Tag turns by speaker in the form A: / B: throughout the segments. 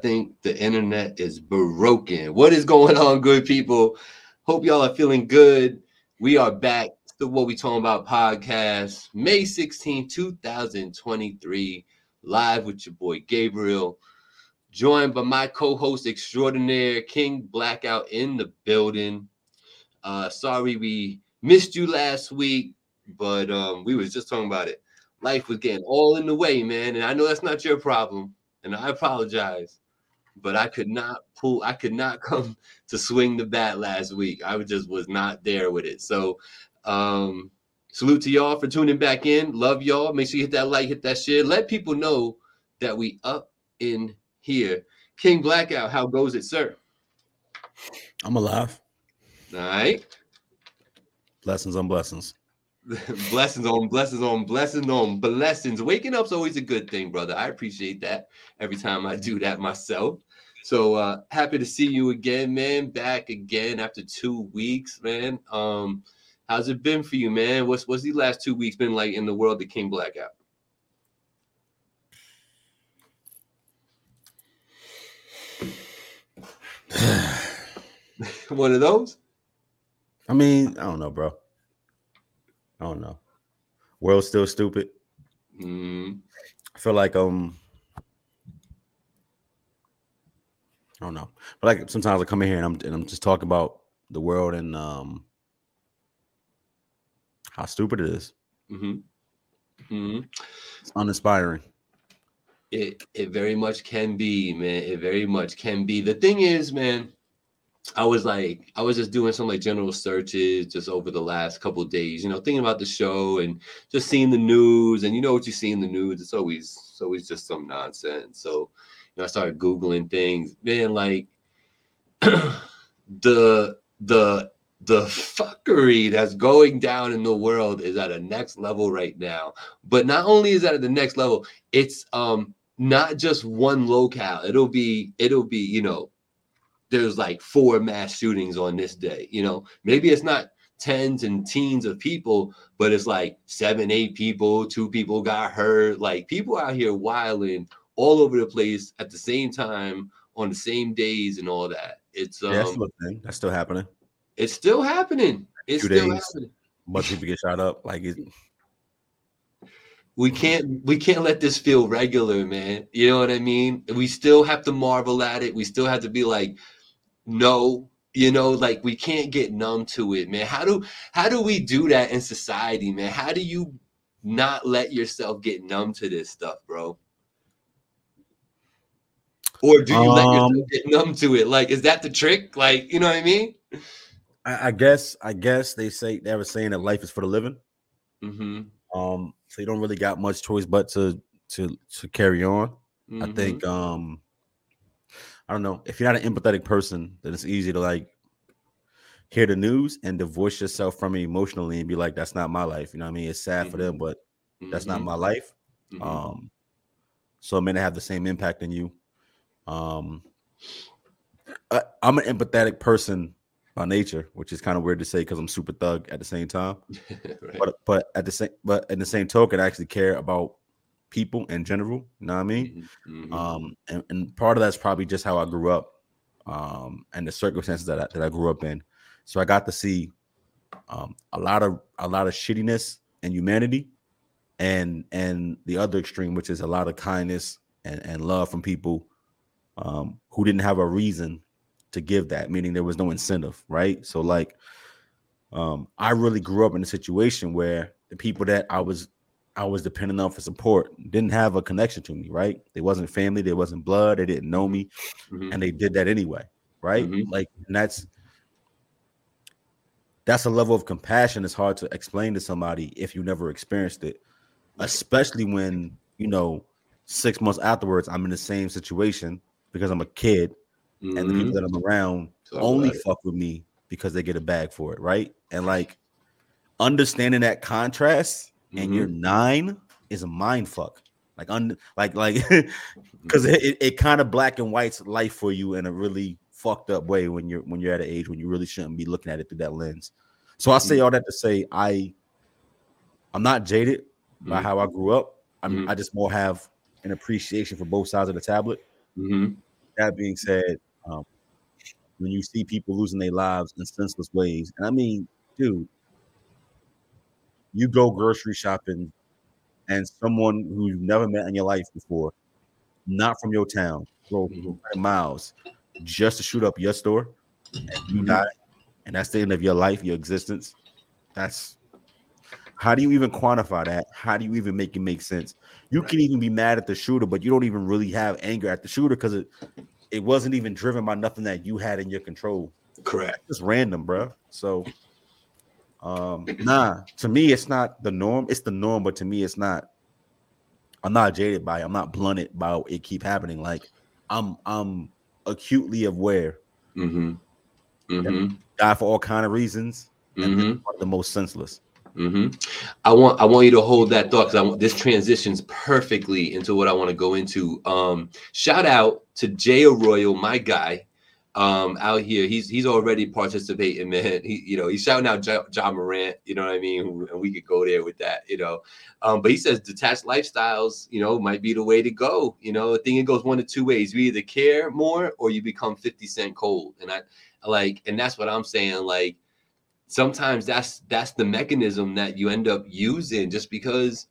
A: think the internet is broken. What is going on, good people? Hope y'all are feeling good. We are back to what we talking about podcast, May 16, 2023, live with your boy Gabriel, joined by my co-host extraordinaire, King Blakout in the building. Uh sorry we missed you last week, but um we was just talking about it. Life was getting all in the way, man. And I know that's not your problem and I apologize, but I could not pull, I could not come to swing the bat last week. I just was not there with it. So, um, salute to y'all for tuning back in. Love y'all. Make sure you hit that like, hit that share. Let people know that we up in here. King Blakout, how goes it, sir?
B: I'm alive.
A: All right.
B: Blessings on blessings.
A: blessings on blessings on blessings on blessings. Waking up's always a good thing, brother. I appreciate that every time I do that myself. So uh happy to see you again, man. Back again after two weeks, man. Um, how's it been for you, man? What's what's the last two weeks been like in the world of King Blakout? One of those?
B: I mean, I don't know, bro. I don't know. World's still stupid.
A: Mm,
B: I feel like um I don't know. But like sometimes I come in here and I'm and I'm just talking about the world and um how stupid it is.
A: hmm hmm
B: It's uninspiring.
A: It it very much can be, man. It very much can be. The thing is, man, I was like, I was just doing some like general searches just over the last couple of days, you know, thinking about the show and just seeing the news. And you know what you see in the news, it's always it's always just some nonsense. So, I started Googling things, man, like the the the fuckery that's going down in the world is at a next level right now. But not only is that at the next level, it's um not just one locale. It'll be it'll be, you know, there's like four mass shootings on this day. You know, maybe it's not tens and teens of people, but it's like seven, eight people, two people got hurt. Like people out here wilding all over the place at the same time on the same days and all that. It's um
B: yeah, that's still thing. That's still happening.
A: it's still happening. It's
B: Few
A: still
B: days.
A: happening.
B: A bunch of people get shot up. Like it,
A: we can't we can't let this feel regular man you know what i mean we still have to marvel at it we still have to be like no you know like we can't get numb to it man how do how do we do that in society man how do you not let yourself get numb to this stuff bro or do you let yourself
B: Um,
A: get numb to it like is that the trick like you know what i mean
B: I, I guess I guess they say they were saying that life is for the living.
A: mm-hmm.
B: Um, so you don't really got much choice but to to to carry on. I
A: Mhm.
B: think um I don't know if you're not an empathetic person, then it's easy to like hear the news and divorce yourself from it emotionally and be like, that's not my life. You know what I mean? It's sad for them, but that's not
A: Mhm.
B: my life.
A: Mhm.
B: Um, so it may not have the same impact on you. Um, I, I'm an empathetic person by nature, which is kind of weird to say because I'm super thug at the same time.
A: Right.
B: But but at the same but in the same token, I actually care about people in general. You know what I mean?
A: Mhm.
B: Um, and, and part of that's probably just how I grew up, um, and the circumstances that I, that I grew up in. So I got to see um, a lot of a lot of shittiness and humanity, and and the other extreme, which is a lot of kindness and, and love from people um, who didn't have a reason to give that, meaning there was no incentive, right? So like, um, I really grew up in a situation where the people that I was I was dependent on for support didn't have a connection to me, right? They wasn't family, they wasn't blood, they didn't know me,
A: Mhm.
B: and they did that anyway, right?
A: Mhm.
B: Like, and that's that's a level of compassion that's hard to explain to somebody if you never experienced it, especially when you know six months afterwards I'm in the same situation because I'm a kid and the people that I'm around
A: Talk
B: only fuck with me because they get a bag for it, right? And like understanding that contrast and you're
A: Mm-hmm.
B: nine is a mind fuck. Like un like like because it, it, it kind of black and whites life for you in a really fucked up way when you're when you're at an age when you really shouldn't be looking at it through that lens. So I
A: Mm-hmm.
B: say all that to say I I'm not jaded by
A: Mhm.
B: how I grew up. I
A: Mhm.
B: I just more have an appreciation for both sides of the tablet.
A: Mhm.
B: That being said, um, when you see people losing their lives in senseless ways, and I mean, dude, you go grocery shopping and someone who you've never met in your life before, not from your town, drove
A: Mhm.
B: miles just to shoot up your store, and you
A: Mhm.
B: die, and that's the end of your life, your existence. That's how do you even quantify that? How do you even make it make sense? You can even be mad at the shooter, but you don't even really have anger at the shooter because it it wasn't even driven by nothing that you had in your control.
A: Correct.
B: It's random, bro. So, um, nah, to me, it's not the norm. It's the norm, but to me, it's not. I'm not jaded by it. I'm not blunted by it keep happening. Like I'm, I'm acutely aware.
A: Mm-hmm. Mm-hmm.
B: Die for all kind of reasons, and
A: Mm-hmm.
B: the most senseless.
A: Hmm I want I want you to hold that thought because this transitions perfectly into what I want to go into. Um, shout out to Jay Arroyo, my guy, um, out here. He's he's already participating, man. He you know he's shouting out Ja Ja Morant. You know what I mean? And we could go there with that, you know. Um, but he says detached lifestyles, you know, might be the way to go. You know, I think it goes one of two ways: you either care more or you become Fifty Cent cold. And I like, and that's what I'm saying. Like sometimes that's that's the mechanism that you end up using just because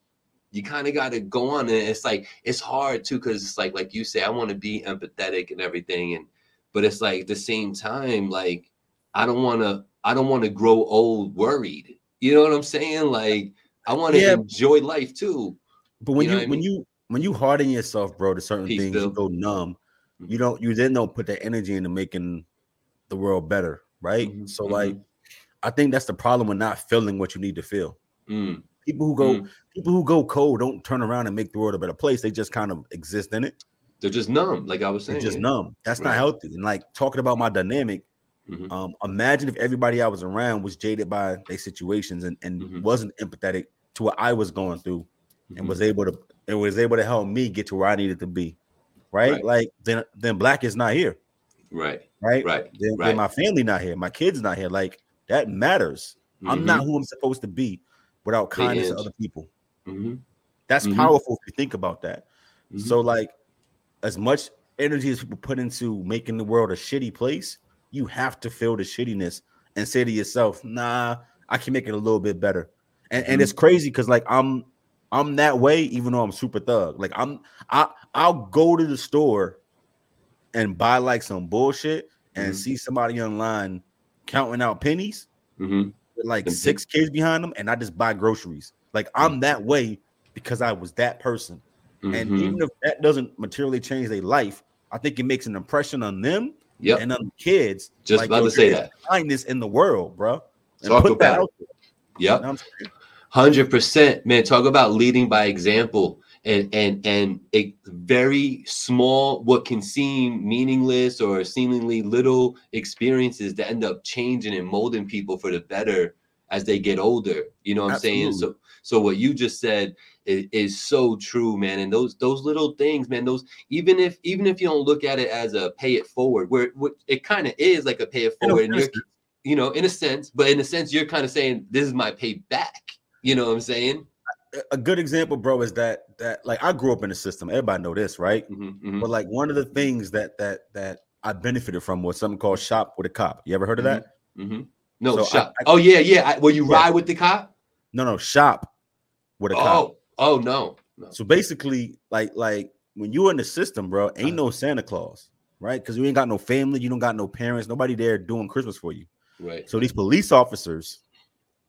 A: you kind of got to go on and it's like it's hard too because it's like like you say i want to be empathetic and everything and but it's like at the same time like i don't want to i don't want to grow old worried you know what i'm saying like i want to
B: Yeah.
A: enjoy life too
B: But when
A: You
B: you,
A: know I
B: when
A: mean?
B: you when you harden yourself, bro, to certain
A: Peace,
B: things,
A: Bill.
B: you go numb.
A: Mhm.
B: You don't. You then don't put that energy into making the world better, right?
A: Mhm,
B: So like, I think that's the problem with not feeling what you need to feel.
A: Mm,
B: People who go
A: mm.
B: people who go cold don't turn around and make the world a better place. They just kind of exist in it.
A: they're just numb like i was
B: They're
A: saying
B: just numb. That's not healthy. And like talking about my dynamic,
A: Mhm.
B: um, imagine if everybody I was around was jaded by their situations and, and
A: Mhm.
B: wasn't empathetic to what I was going through and
A: Mhm.
B: was able to it was able to help me get to where I needed to be. Right?
A: Right.
B: Like then then black is not here,
A: right
B: right?
A: right
B: Then, then
A: right.
B: my family not here, my kids not here. Like that matters. I'm not who I'm supposed to be without
A: Mm-hmm.
B: Kindness to other people.
A: hmm
B: That's
A: Mhm.
B: powerful if you think about that. So, like, as much energy as people put into making the world a shitty place, you have to feel the shittiness and say to yourself, "Nah, I can make it a little bit better." And and it's crazy because like I'm I'm that way, even though I'm super thug. Like I'm I I'll go to the store and buy like some bullshit and see somebody online counting out pennies
A: hmm
B: with like
A: Mhm.
B: six kids behind them, and I just buy groceries. Like I'm that way because I was that person. And
A: Mhm.
B: even if that doesn't materially change their life, I think it makes an impression on them
A: Yep.
B: and on the kids.
A: Just about to say that.
B: kindness in the world, bro. And
A: Talk
B: that
A: about it.
B: out there. You
A: Yep.
B: know?
A: Hundred percent, man. Talk about leading by example, and and and a very small, what can seem meaningless or seemingly little experiences that end up changing and molding people for the better as they get older. You know what I'm saying? So, so what you just said is, is so true, man. And those those little things, man. Those even if even if you don't look at it as a pay it forward, where what it kind of is like a pay it forward, and you're you know, in a sense, but in a sense, you're kind of saying this is my payback. You know what I'm saying?
B: A- good example, bro, is that that like I grew up in the system. Everybody know this, right?
A: Mhm, mhm.
B: But like one of the things that that that I benefited from was something called shop with a cop. You ever heard of that?
A: Mm-hmm. No
B: So
A: shop.
B: I-
A: oh yeah, yeah. I, will you
B: Yeah.
A: ride with the cop?
B: No, no, shop with a cop.
A: Oh, oh no, no.
B: So basically, like like when you were in the system, bro, ain't no Santa Claus, right? Because you ain't got no family, you don't got no parents, nobody there doing Christmas for you.
A: Right.
B: So these police officers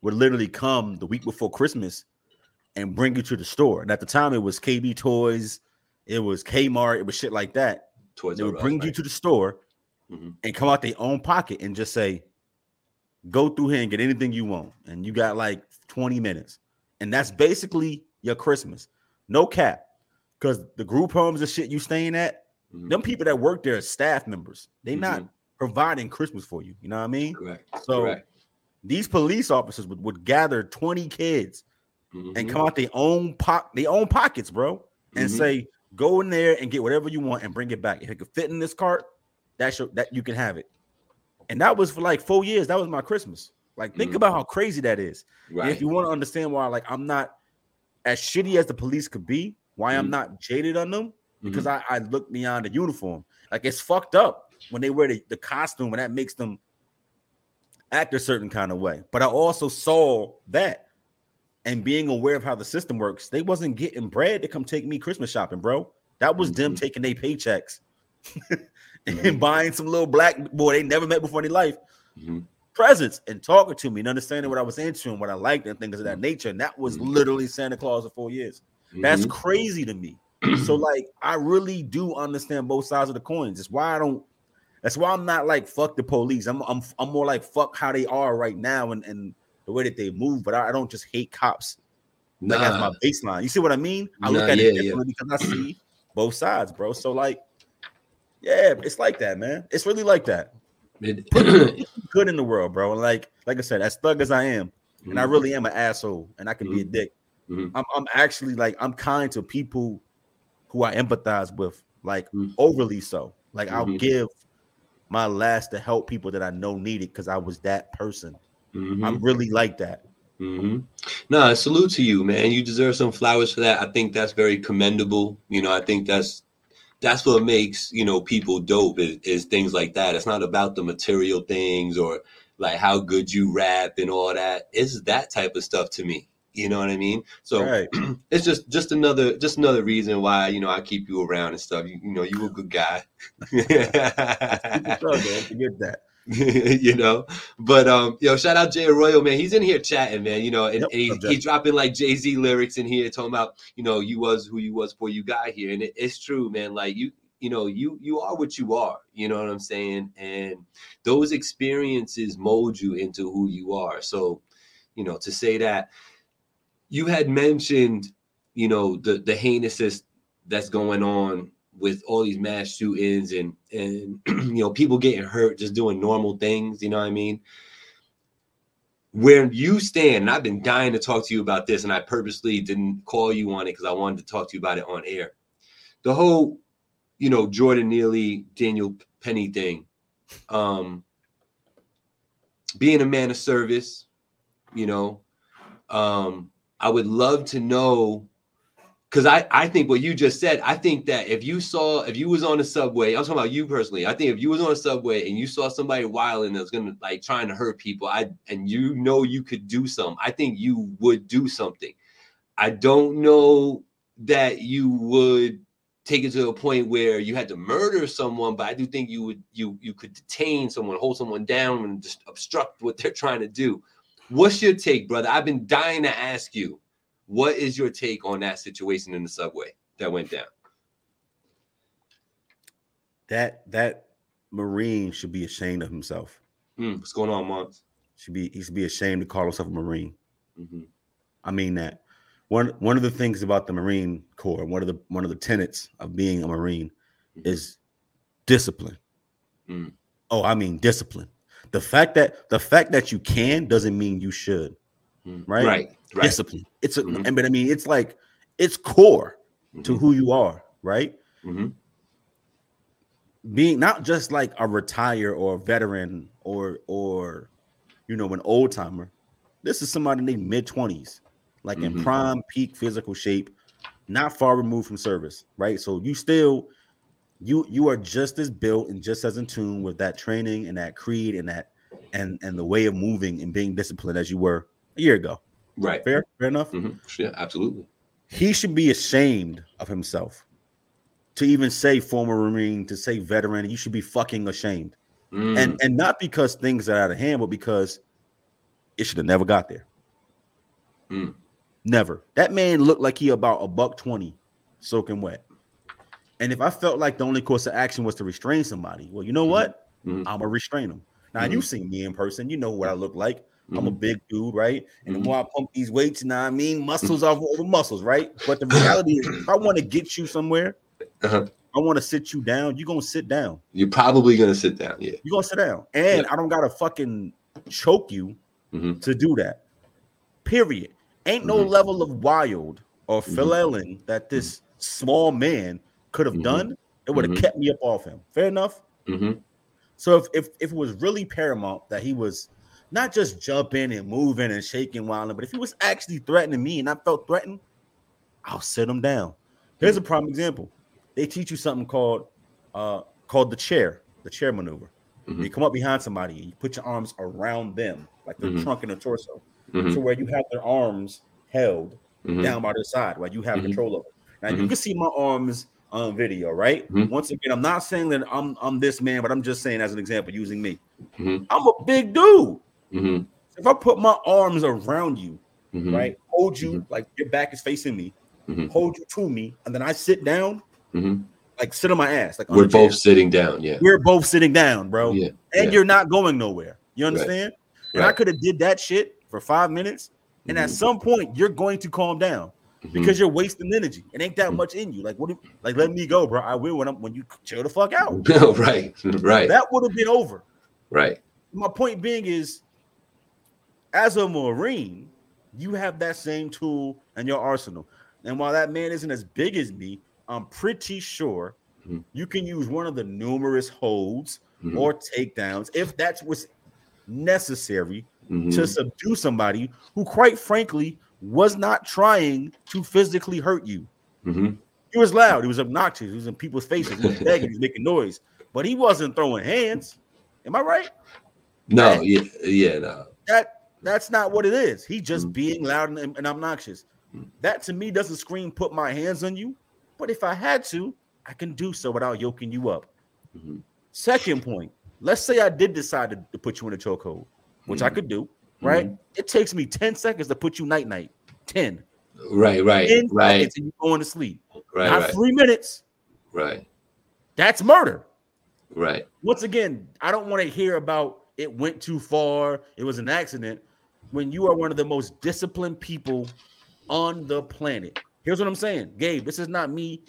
B: would literally come the week before Christmas and bring you to the store. And at the time, it was KB Toys, it was Kmart, it was shit like that.
A: Towards
B: They would bring you to the store
A: Mhm.
B: and come out their own pocket and just say, "Go through here and get anything you want." And you got like twenty minutes, and that's basically your Christmas. No cap, because the group homes and shit you staying at,
A: Mhm.
B: them people that work there are staff members. They not
A: Mhm.
B: providing Christmas for you. You know what I mean?
A: Correct.
B: So
A: Correct.
B: these police officers would, would gather 20 kids and
A: Mhm.
B: come out their own po- their own pockets, bro, and
A: Mhm.
B: say, go in there and get whatever you want and bring it back. If it could fit in this cart, that's your that you can have it. And that was for like four years. That was my Christmas. Like, think
A: Mhm.
B: about how crazy that is.
A: Right.
B: if you want to understand why, like, I'm not as shitty as the police could be, why I'm
A: Mhm.
B: not jaded on them, because I, I look beyond the uniform. Like it's fucked up when they wear the, the costume and that makes them act a certain kind of way. But I also saw that and being aware of how the system works, they wasn't getting bread to come take me Christmas shopping, bro. That was them
A: Mhm.
B: taking their paychecks and
A: Mhm.
B: buying some little black boy they never met before in their life
A: Mhm.
B: presents and talking to me and understanding what I was into and what I liked and things of that nature. And that was
A: Mhm.
B: literally Santa Claus for four years. That's
A: Mhm.
B: crazy to me. so like I really do understand both sides of the coins. It's why I don't that's why I'm not like fuck the police. I'm I'm I'm more like fuck how they are right now and, and the way that they move, but I, I don't just hate cops. Like that's my baseline. You see what I mean? I look at
A: yeah,
B: it
A: yeah.
B: differently because I see both sides, bro. So like, yeah, it's like that, man. It's really like that.
A: It-
B: Good in the world, bro. And like, like I said, as thug as I am, and I
A: Mhm.
B: really am an asshole, and I can be a dick.
A: Mhm.
B: I'm, I'm actually like I'm kind to people who I empathize with, like
A: Mhm.
B: overly so. Like I'll give my last to help people that I know need it because I was that person.
A: Mhm.
B: I'm really like that.
A: hmm No, salute to you, man. You deserve some flowers for that. I think that's very commendable. You know, I think that's that's what makes you know people dope is, is things like that. It's not about the material things or like how good you rap and all that. It's that type of stuff to me. You know what I mean? So
B: right.
A: it's just just another just another reason why you know I keep you around and stuff. You, you know, you a good guy.
B: Forget that.
A: you know. But um, yo, shout out Jay Arroyo, man. He's in here chatting, man. You know, and,
B: Yep,
A: and he,
B: what's up,
A: he
B: Jay?
A: dropping like Jay Z lyrics in here, talking about you know you was who you was before you got here, and it, it's true, man. Like you, you know, you you are what you are. You know what I'm saying? And those experiences mold you into who you are. So, you know, to say that you had mentioned, you know, the the heinousness that's going on with all these mass shootings and and you know people getting hurt just doing normal things you know what i mean? Where you stand and i've been dying to talk to you about this and i purposely didn't call you on it because i wanted to talk to you about it on air. The whole you know jordan neely daniel penny thing um being a man of service you know um i would love to know because I, I think what you just said, I think that if you saw, if you was on the subway, I'm talking about you personally. I think if you was on a subway and you saw somebody wilding that's gonna like trying to hurt people, I and you know you could do something, I think you would do something. I don't know that you would take it to a point where you had to murder someone, but I do think you would you you could detain someone, hold someone down, and just obstruct what they're trying to do. What's your take, brother? I've been dying to ask you. What is your take on that situation in the subway that went down?
B: That that Marine should be ashamed of himself.
A: Hmm, what's going on, Mons?
B: Should be he should be ashamed to call himself a Marine.
A: Mhm.
B: I mean that. One one of the things about the Marine Corps, one of the one of the tenets of being a Marine is discipline.
A: Mm.
B: Oh, I mean discipline. The fact that the fact that you can doesn't mean you should.
A: Mhm.
B: Right?
A: right, right.
B: Discipline. It's a,
A: Mhm.
B: and but I mean it's like it's core to
A: Mhm,
B: who you are, right?
A: mhm,
B: being not just like a retire or a veteran or or you know an old timer this is somebody in their mid-20s like in
A: Mhm.
B: prime peak physical shape not far removed from service right so you still you you are just as built and just as in tune with that training and that creed and that and and the way of moving and being disciplined as you were a year ago
A: Right.
B: fair fair enough
A: Mhm. Yeah, absolutely.
B: he should be ashamed of himself to even say former marine to say veteran you should be fucking ashamed
A: Mm,
B: and and not because things are out of hand but because it should have never got there
A: Mm.
B: never that man looked like he about a buck 20 soaking wet and if i felt like the only course of action was to restrain somebody well you know
A: Mhm.
B: what
A: Mhm.
B: i'm gonna restrain them now
A: Mhm.
B: you've seen me in person you know what i look like i'm a
A: mhm.
B: big dude right and the
A: Mhm.
B: more i pump these weights you know i mean muscles off over muscles right but the reality is if i want to get you somewhere
A: Uh-huh.
B: i want to sit you down you're gonna sit down
A: You're probably gonna sit down. Yeah.
B: you're gonna sit down and
A: Yeah.
B: i don't gotta fucking choke you
A: Mhm.
B: to do that. Period. Ain't no
A: Mhm.
B: level of wild or flailing that this small man could have done. It would have kept me up off him. Fair enough. So if, if if it was really paramount that he was not just jumping and moving and shaking wilding, but if he was actually threatening me and I felt threatened, I'll sit him down. Here's a prime example. they teach you something called uh called the chair, the chair maneuver.
A: Mhm.
B: You come up behind somebody and you put your arms around them, like their
A: Mhm.
B: trunk and their torso,
A: Mhm,
B: to where you have their arms held
A: mhm,
B: down by their side, where you have
A: Mhm.
B: control of it. Now you
A: Mhm.
B: can see my arms on video, right?
A: Mhm.
B: Once again, I'm not saying that I'm I'm this man, but I'm just saying as an example, using me.
A: Mhm.
B: I'm a big dude.
A: Mhm,
B: If I put my arms around you,
A: mhm,
B: right, hold you like your back is facing me,
A: Mhm.
B: hold you to me, and then I sit down,
A: mhm.
B: like sit on my ass, like
A: We're both sitting down. Yeah.
B: We're both sitting down, bro,
A: Yeah.
B: and
A: yeah.
B: you're not going nowhere. You understand? And I could have did that shit for five minutes, and at some point you're going to calm down because you're wasting energy. It ain't that much in you. Like what? do- Like let me go, bro. I will when I'm when you chill the fuck out.
A: No, right, right,
B: That would have been over.
A: right.
B: My point being is, as a Marine, you have that same tool in your arsenal. And while that man isn't as big as me, I'm pretty sure
A: Mhm.
B: you can use one of the numerous holds
A: Mhm,
B: or takedowns if that's what's necessary
A: mhm,
B: to subdue somebody who, quite frankly, was not trying to physically hurt you.
A: mhm.
B: He was loud, he was obnoxious, he was in people's faces, he was begging, he was making noise, but he wasn't throwing hands. Am I right?
A: No, yeah, yeah, no.
B: That that's not what it is. He just
A: Mhm.
B: being loud and, and obnoxious.
A: Mhm.
B: That to me doesn't scream put my hands on you, but if I had to, I can do so without yoking you up.
A: Mhm,
B: Second point, let's say I did decide to, to put you in a chokehold, which I
A: Mhm.
B: could do, right?
A: Mhm.
B: It takes me 10 seconds to put you night night. 10.
A: Right, right,
B: 10
A: right,
B: and you going to sleep.
A: right,
B: Not
A: right,
B: three minutes.
A: right,
B: That's murder.
A: right.
B: Once again, I don't want to hear about it went too far, it was an accident. When you are one of the most disciplined people on the planet. Here's what I'm saying, Gabe. This is not me,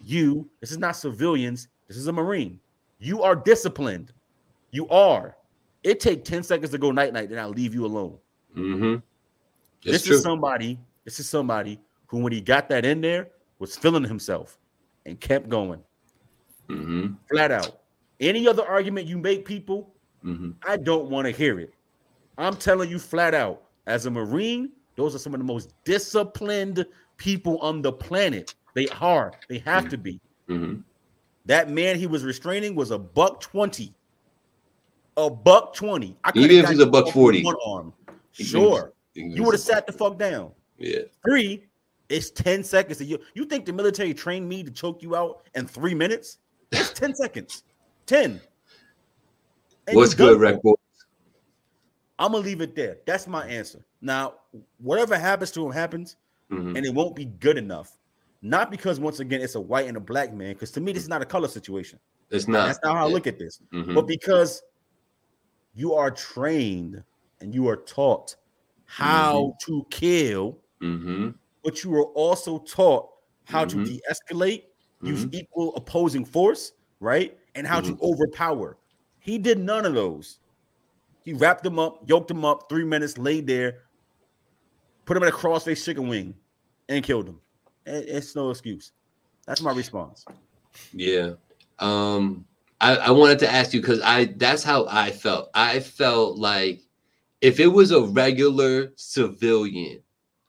B: you. This is not civilians. This is a Marine. You are disciplined. You are. It take 10 seconds to go night night, then I'll leave you alone.
A: Mm-hmm.
B: This
A: true.
B: is somebody, this is somebody who, when he got that in there, was feeling himself and kept going
A: mm-hmm.
B: flat out. Any other argument you make, people,
A: Mm-hmm.
B: I don't want to hear it. I'm telling you flat out, as a Marine, those are some of the most disciplined people on the planet. They are, they have to be.
A: Mm-hmm.
B: That man he was restraining was a buck 20. A buck 20. I
A: Even if he's a buck 40.
B: One arm. Sure. You would have sat the fuck down.
A: Yeah.
B: Three, it's 10 seconds. You, you think the military trained me to choke you out in three minutes? It's 10 seconds. 10. And
A: What's good. Rec Boy?
B: I'm gonna leave it there. That's my answer. Now, whatever happens to him happens,
A: Mhm.
B: and it won't be good enough. Not because once again it's a white and a black man, because to me this is not a color situation.
A: It's not.
B: That's not how I look at this.
A: Mhm.
B: But because you are trained and you are taught how to kill,
A: Mhm.
B: but you are also taught how to de-escalate, use
A: Mhm.
B: equal opposing force, right? And how
A: Mm-hmm.
B: to overpower. He did none of those. He wrapped them up, yoked them up, three minutes, laid there, put him in a crossface chicken wing, and killed him. It- It's no excuse. That's my response.
A: Yeah. Um, I, I wanted to ask you because I that's how I felt. I felt like if it was a regular civilian,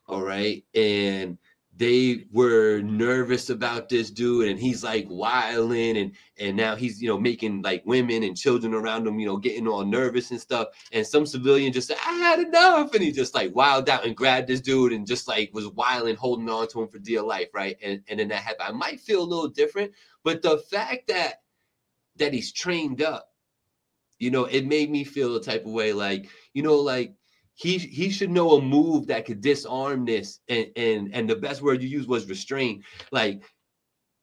A: all right, and they were nervous about this dude and he's like wilding and and now he's you know making like women and children around him you know getting all nervous and stuff. And some civilian just said i had enough and he just like wilded out and grabbed this dude and just like was wilding holding on to him for dear life right? And and then that happened. I might feel a little different but the fact that that he's trained up you know it made me feel a type of way like you know like he he should know a move that could disarm this and and and the best word you used was restrain like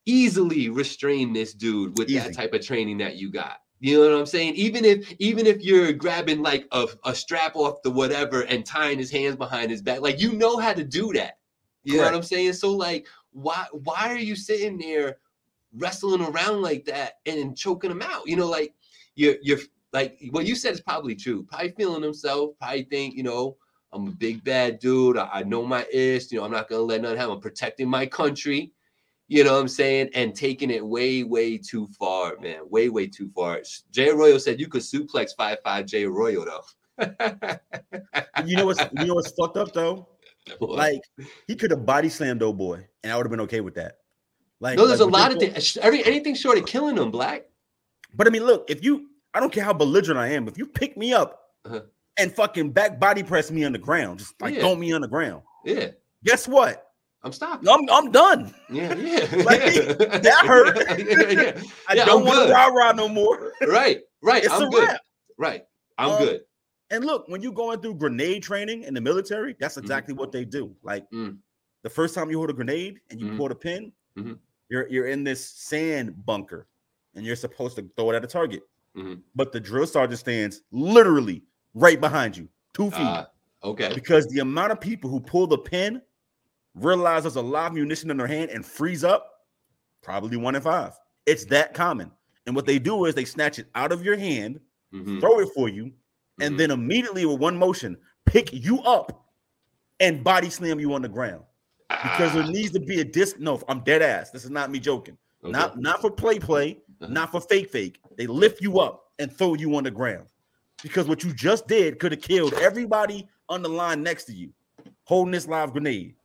A: easily restrain this dude with
B: Easy.
A: that type of training that you got. You know what i'm saying? Even if even if you're grabbing like a, a strap off the whatever and tying his hands behind his back like you know how to do that. You know what i'm saying? So like why why are you sitting there wrestling around like that and choking him out? You know like you're you're like what you said is probably true. Probably feeling himself. Probably think, you know, I'm a big bad dude. I, I know my ish. You know, I'm not gonna let nothing happen. I'm protecting my country. You know what I'm saying? And taking it way, way too far, man. Way, way too far. Jay Royal said you could suplex five five Jay Royal though.
B: You know what's you know what's fucked up though? Like he could have body slammed old boy, and I would have been okay with that. Like
A: no, there's
B: like
A: a lot of things. Every anything short of killing him, black.
B: But I mean, look, if you, I don't care how belligerent I am, if you pick me up
A: Uh-huh.
B: and fucking back body press me on the ground, just like
A: Yeah.
B: throw me on the ground,
A: Yeah,
B: guess what?
A: I'm stopping.
B: I'm I'm done.
A: Yeah, yeah.
B: Like, that hurt.
A: yeah, yeah.
B: I
A: Yeah,
B: don't want to rah rah no more.
A: Right, right.
B: It's
A: I'm
B: a
A: good.
B: wrap.
A: Right, I'm
B: Um,
A: good.
B: And look, when you're going through grenade training in the military, that's exactly what they do. Like
A: Mm.
B: the first time you hold a grenade and you
A: Mhm.
B: pull the pin,
A: Mhm.
B: you're you're in this sand bunker and you're supposed to throw it at a target.
A: Mhm.
B: But the drill sergeant stands literally right behind you, two feet.
A: Uh, okay.
B: because the amount of people who pull the pin realize there's a lot of munition in their hand and freeze up, probably one in five. It's that common. And what they do is they snatch it out of your hand,
A: Mhm,
B: throw it for you, and then immediately with one motion, pick you up and body slam you on the ground. Because there
A: Ah,
B: needs to be a disc. No, I'm dead ass. This is not me joking.
A: okay.
B: Not not for play play. Not for fake fake. They lift you up and throw you on the ground. Because what you just did could have killed everybody on the line next to you, holding this live grenade.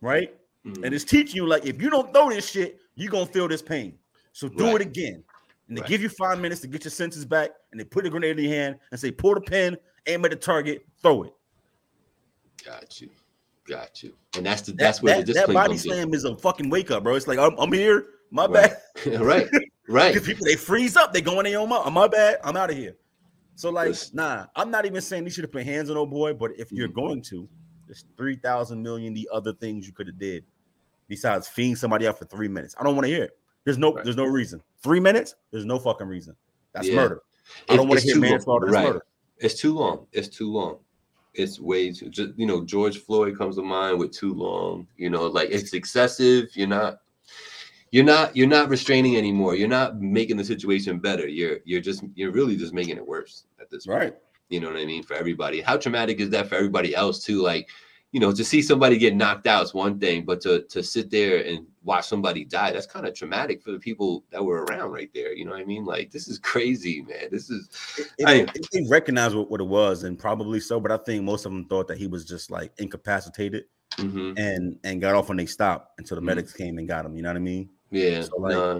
B: Right?
A: Mhm.
B: And it's teaching you like if you don't throw this shit, you're gonna feel this pain. So do
A: Right.
B: it again. And they
A: Right.
B: give you five minutes to get your senses back, and they put a grenade in your hand and say, pull the pin, aim at the target, throw it.
A: Got you. Got you. And that's the
B: That,
A: that's where
B: that,
A: the
B: that
A: discipline
B: body
A: comes in.
B: slam is a fucking wake up, bro. It's like I'm, I'm here, my
A: Right.
B: bad.
A: right. Right.
B: Because people they freeze up, they go in their own mouth. My bad, I'm out of here. So like,
A: Listen.
B: nah, I'm not even saying you should have put hands on old boy, but if you're
A: Mhm.
B: going to, there's three thousand million the other things you could have did besides feeding somebody out for three minutes. I don't want to hear it. There's no,
A: Right.
B: there's no reason. Three minutes, there's no fucking reason. That's
A: Yeah.
B: murder. I don't want to hear manslaughter.
A: Right.
B: murder.
A: It's too long. It's too long. It's way too just you know, George Floyd comes to mind with too long. You know, like it's excessive. You're not you're not you're not restraining anymore. You're not making the situation better. You're you're just you're really just making it worse at this point. You know what I mean? For everybody. How traumatic is that for everybody else too? Like, you know, to see somebody get knocked out is one thing, but to to sit there and watch somebody die, that's kind of traumatic for the people that were around right there. You know what I mean? Like, this is crazy, man. This is
B: If,
A: I-
B: if they recognize what, what it was, and probably so, but I think most of them thought that he was just like incapacitated
A: mhm.
B: and and got off when they stopped until the
A: Mhm.
B: medics came and got him. You know what I mean?
A: Yeah.
B: So, like,
A: nah,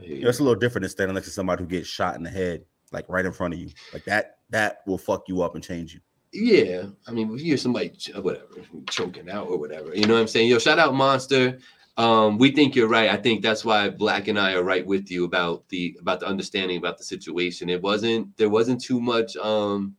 B: You
A: you.
B: know, it's a little different than standing next to somebody who gets shot in the head, like right in front of you. Like that, that will fuck you up and change you.
A: Yeah, I mean, if you hear somebody ch- whatever choking out or whatever, you know what I'm saying? Yo, shout out Monster. Um, we think you're right. I think that's why Black and I are right with you about the about the understanding about the situation. It wasn't there wasn't too much um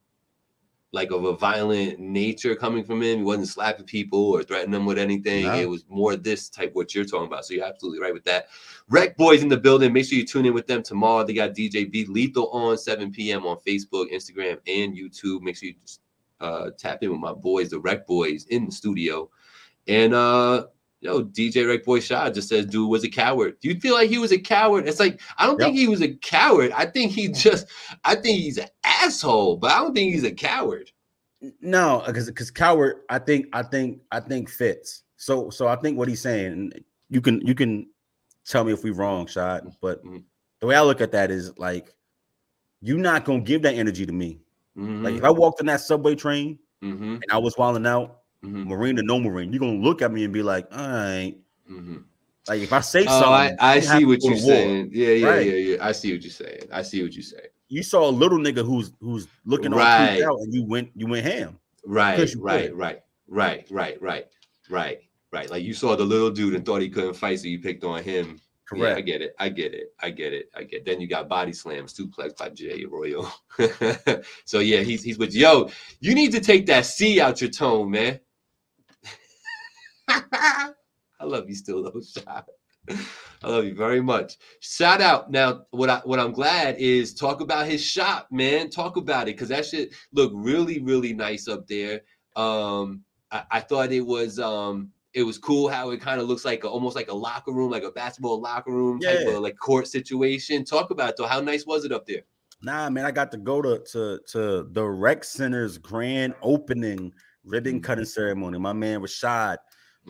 A: like of a violent nature coming from him. He wasn't slapping people or threatening them with anything.
B: No.
A: It was more this type what you're talking about. So you're absolutely right with that. Rec Boys in the building. Make sure you tune in with them tomorrow. They got DJ B Lethal on 7 p.m. on Facebook, Instagram, and YouTube. Make sure you uh, tap in with my boys, the Rec Boys, in the studio. And uh, yo, DJ Rec Boy Shah just says, "Dude was a coward." Do you feel like he was a coward? It's like I don't think he was a coward. I think he just, I think he's asshole, but I don't think he's a coward.
B: No, because because coward, I think, I think, I think fits. So, so I think what he's saying, you can you can tell me if we wrong, shot. But
A: Mhm.
B: the way I look at that is like, you're not gonna give that energy to me.
A: Mhm,
B: Like if I walked in that subway train
A: mhm,
B: and I was wilding out,
A: mhm,
B: Marine to no Marine, you're gonna look at me and be like, all right. Like if I say
A: Oh,
B: something,
A: I, I see what you're saying. Yeah, yeah,
B: Right.
A: yeah, yeah. I see what you're saying. I see what you're saying.
B: You saw a little nigga who's who's looking
A: Right.
B: out, and you went you went ham.
A: Right, right, right, right, right, right, right, right. Like you saw the little dude and thought he couldn't fight, so you picked on him. Yeah, I get it. I get it. I get it. I get. It. Then you got body slams, suplex by Jay Royal. so yeah, he's he's with yo. You need to take that C out your tone, man. I love you still, though, shot. I love you very much. Shout out. Now, what I what I'm glad is talk about his shop, man. Talk about it because that shit look really, really nice up there. Um, I, I thought it was um it was cool how it kind of looks like a, almost like a locker room, like a basketball locker room type
B: Yeah.
A: of like court situation. Talk about it though. How nice was it up there?
B: Nah, man, I got to go to to to the rec center's grand opening ribbon
A: Mhm.
B: cutting ceremony. My man Rashad,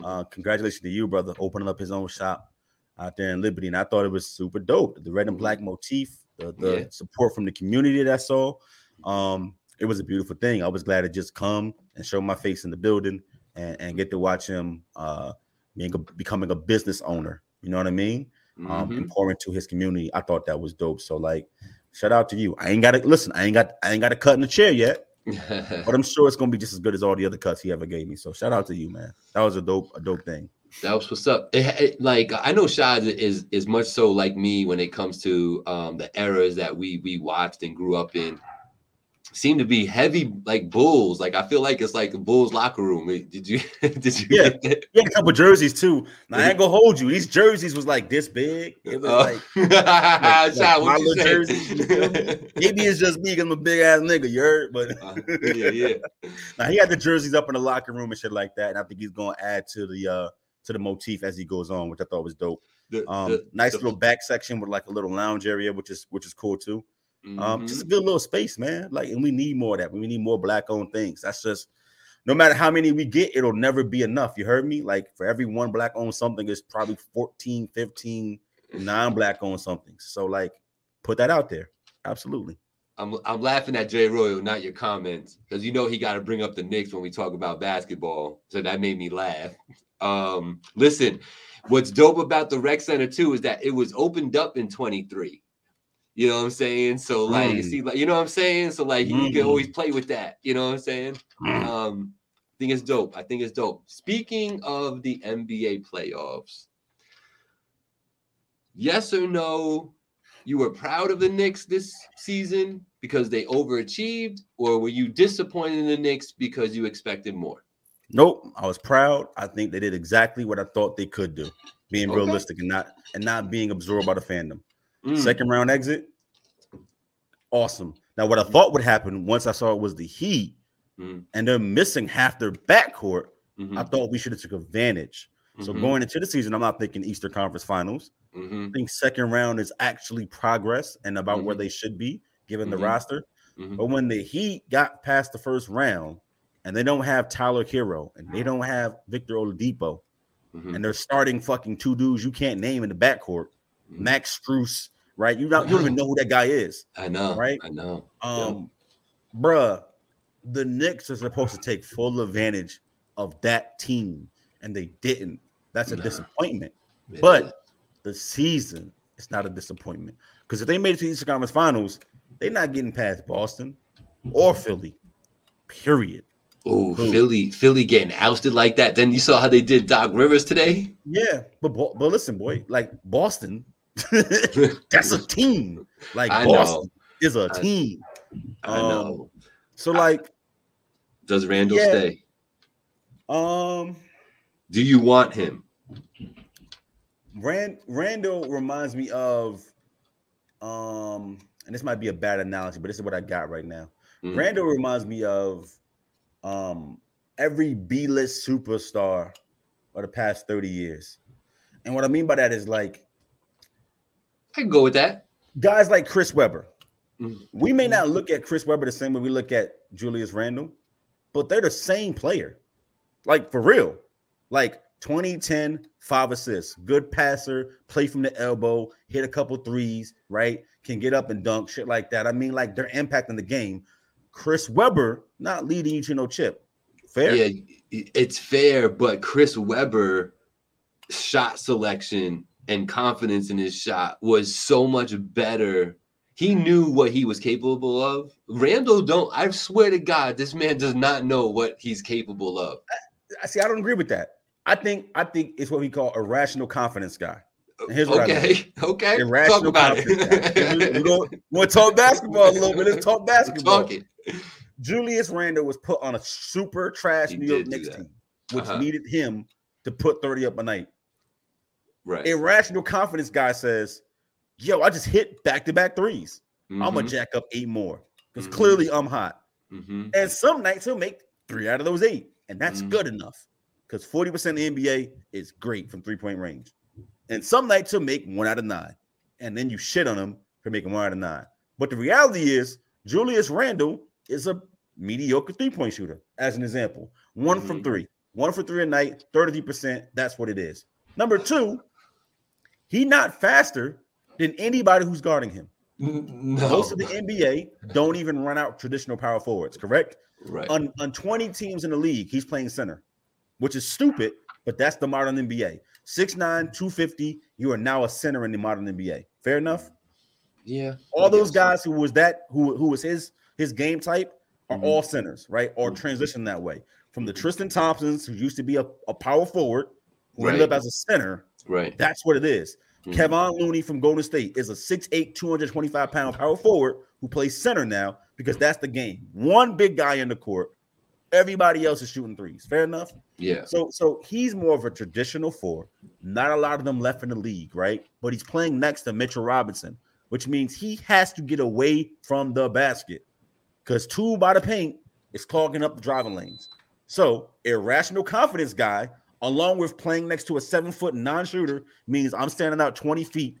B: uh, congratulations to you, brother, opening up his own shop out there in Liberty. And I thought it was super dope. The red and
A: Mhm.
B: black motif, the, the
A: Yeah.
B: support from the community that I saw. Um, it was a beautiful thing. I was glad to just come and show my face in the building and, and get to watch him uh being a, becoming a business owner You know what I mean? Um,
A: Mhm.
B: and pour into his community. I thought that was dope. So like, shout out to you. I ain't got to listen. I ain't got I ain't got a cut in the chair yet, but I'm sure it's gonna be just as good as all the other cuts he ever gave me. So shout out to you, man. That was a dope a dope thing.
A: That was what's up. It, it- like I know Shad is is much so like me when it comes to um the eras that we we watched and grew up in. Seem to be heavy like Bulls. Like I feel like it's like a Bulls locker room. Did you did you
B: Yeah.
A: get
B: a couple jerseys too. Now, I ain't gonna hold you. These jerseys was like this big. It was
A: Uh,
B: like like
A: what you
B: toddler jerseys, you feel maybe it's just me because I'm a big ass nigga. You heard? But
A: Uh, yeah, yeah.
B: now he had the jerseys up in the locker room and shit like that. And I think he's gonna add to the uh to the motif as he goes on, which I thought was dope.
A: The-
B: Um,
A: the-
B: nice
A: the-
B: little back section with like a little lounge area, which is which is cool too. Um,
A: Mhm.
B: just a good little space, man. Like, and we need more of that. We need more black owned things. That's just no matter how many we get, it'll never be enough. You heard me? Like, for every one black owned something, is probably 14, 15 non black owned something. So, like, put that out there. Absolutely.
A: I'm I'm laughing at Jay Royal, not your comments, because you know he got to bring up the Knicks when we talk about basketball. So that made me laugh. Um, listen, what's dope about the rec center too is that it was opened up in 23. You know what I'm saying? So like,
B: Mm.
A: see, like you know what I'm saying? So like, you can
B: Mm.
A: always play with that. You know what I'm saying? Um, I think it's dope. I think it's dope. Speaking of the NBA playoffs, yes or no, you were proud of the Knicks this season because they overachieved, or were you disappointed in the Knicks because you expected more?
B: Nope. I was proud. I think they did exactly what I thought they could do, being
A: Okay.
B: realistic and not and not being absorbed by the fandom.
A: Mm,
B: Second round exit, awesome. Now, what I thought would happen once I saw it was the Heat,
A: Mm.
B: and they're missing half their backcourt.
A: mhm,
B: I thought we should have took advantage. So
A: mhm,
B: going into the season, I'm not thinking Eastern Conference Finals.
A: mhm,
B: I think second round is actually progress and about where
A: Mhm.
B: they should be given the roster.
A: mhm.
B: But when the Heat got past the first round and they don't have Tyler Herro and they don't have Victor Oladipo and they're starting fucking two dudes you can't name in the backcourt. Max Strus, right? You don't, you don't even know who that guy is.
A: I know,
B: right?
A: I know.
B: Um, bruh, the Knicks are supposed to take full advantage of that team, and they didn't. That's a
A: Nah.
B: disappointment.
A: It
B: But
A: is.
B: the season is not a disappointment because if they made it to the Eastern Conference Finals, they're not getting past Boston or Philly. Period.
A: oh. Philly, Philly getting ousted like that. Then you saw how they did Doc Rivers today.
B: Yeah, but but listen, boy, like Boston, that's a team. Like
A: I know.
B: Boston is a
A: I-
B: team.
A: I
B: Um,
A: know.
B: So like,
A: Does Randle
B: yeah.
A: stay?
B: um,
A: Do you want him?
B: Rand Randle reminds me of um and this might be a bad analogy, but this is what I got right now.
A: Mhm.
B: Randle reminds me of um every B-list superstar of the past 30 years. And what I mean by that is like
A: I can go with that.
B: guys like Chris Webber.
A: Mhm.
B: We may not look at Chris Webber the same way we look at Julius Randle, but they're the same player. Like for real. Like 2010, five assists, good passer, play from the elbow, hit a couple threes, right? Can get up and dunk, shit like that. I mean, like they're impacting the game. Chris Webber not leading you to no chip. Fair?
A: Yeah, it's fair, but Chris Webber shot selection and confidence in his shot was so much better. He knew what he was capable of. Randle don't. I swear to God, this man does not know what he's capable of.
B: I see. I don't agree with that. I think I think it's what we call irrational confidence guy. Here's what I mean.
A: okay, okay. Talk about
B: confidence guy. we,
A: it.
B: want to talk basketball a little bit. Let's talk basketball.
A: Talking.
B: Julius Randle was put on a super trash
A: He
B: New York Knicks team, which
A: Uh-huh.
B: needed him to put 30 up a night.
A: Right.
B: Irrational confidence guy says, Yo, I just hit back to back 3s I'm
A: Mhm,
B: gonna jack up eight more because
A: Mhm.
B: clearly I'm hot.
A: mhm.
B: And some nights he'll make three out of those eight, and that's
A: Mhm.
B: good enough because 40% of the NBA is great from three point range. And some nights he'll make one out of nine, and then you shit on him for making one out of nine. But the reality is, Julius Randle is a mediocre three point shooter, as an example. One from
A: Mhm.
B: three, one for three a night, 33%. That's what it is. Number two, he not faster than anybody who's guarding him.
A: No.
B: Most of the NBA don't even run out traditional power forwards, correct?
A: right.
B: On, on 20 teams in the league, he's playing center, which is stupid, but that's the modern NBA. 6'9, 250. You are now a center in the modern NBA. Fair enough.
A: Yeah.
B: All
A: I
B: those guys who was that who who was his his game type are
A: Mhm.
B: all centers, right? Or
A: Mhm.
B: transition that way. From the. Tristan Thompsons, who used to be a, a power forward, who ended up as a center.
A: Right.
B: That's what it is.
A: Mhm.
B: Kevon Looney from Golden State is a 6'8, 225 pound power forward who plays center now because that's the game. One big guy in the court, everybody else is shooting threes. Fair enough.
A: Yeah.
B: So, so he's more of a traditional four. Not a lot of them left in the league, right? But he's playing next to Mitchell Robinson, which means he has to get away from the basket because two by the paint is clogging up the driving lanes. So, irrational confidence guy, along with playing next to a seven foot non shooter, means I'm standing out 20 feet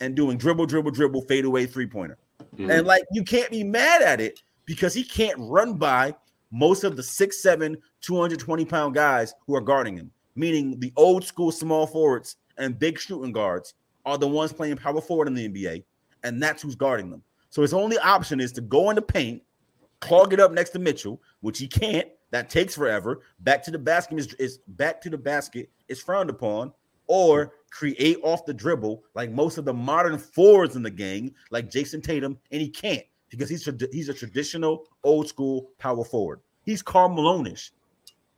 B: and doing dribble, dribble, dribble, fade away three pointer.
A: Mhm.
B: And like you can't be mad at it because he can't run by most of the six, seven, 220 pound guys who are guarding him, meaning the old school small forwards and big shooting guards are the ones playing power forward in the NBA, and that's who's guarding them. So his only option is to go in the paint, clog it up next to Mitchell, which he can't. That takes forever. Back to the basket is, is back to the basket is frowned upon, or create off the dribble like most of the modern forwards in the game, like Jayson Tatum, and he can't because he's a, he's a traditional old school power forward. He's Karl Malone-ish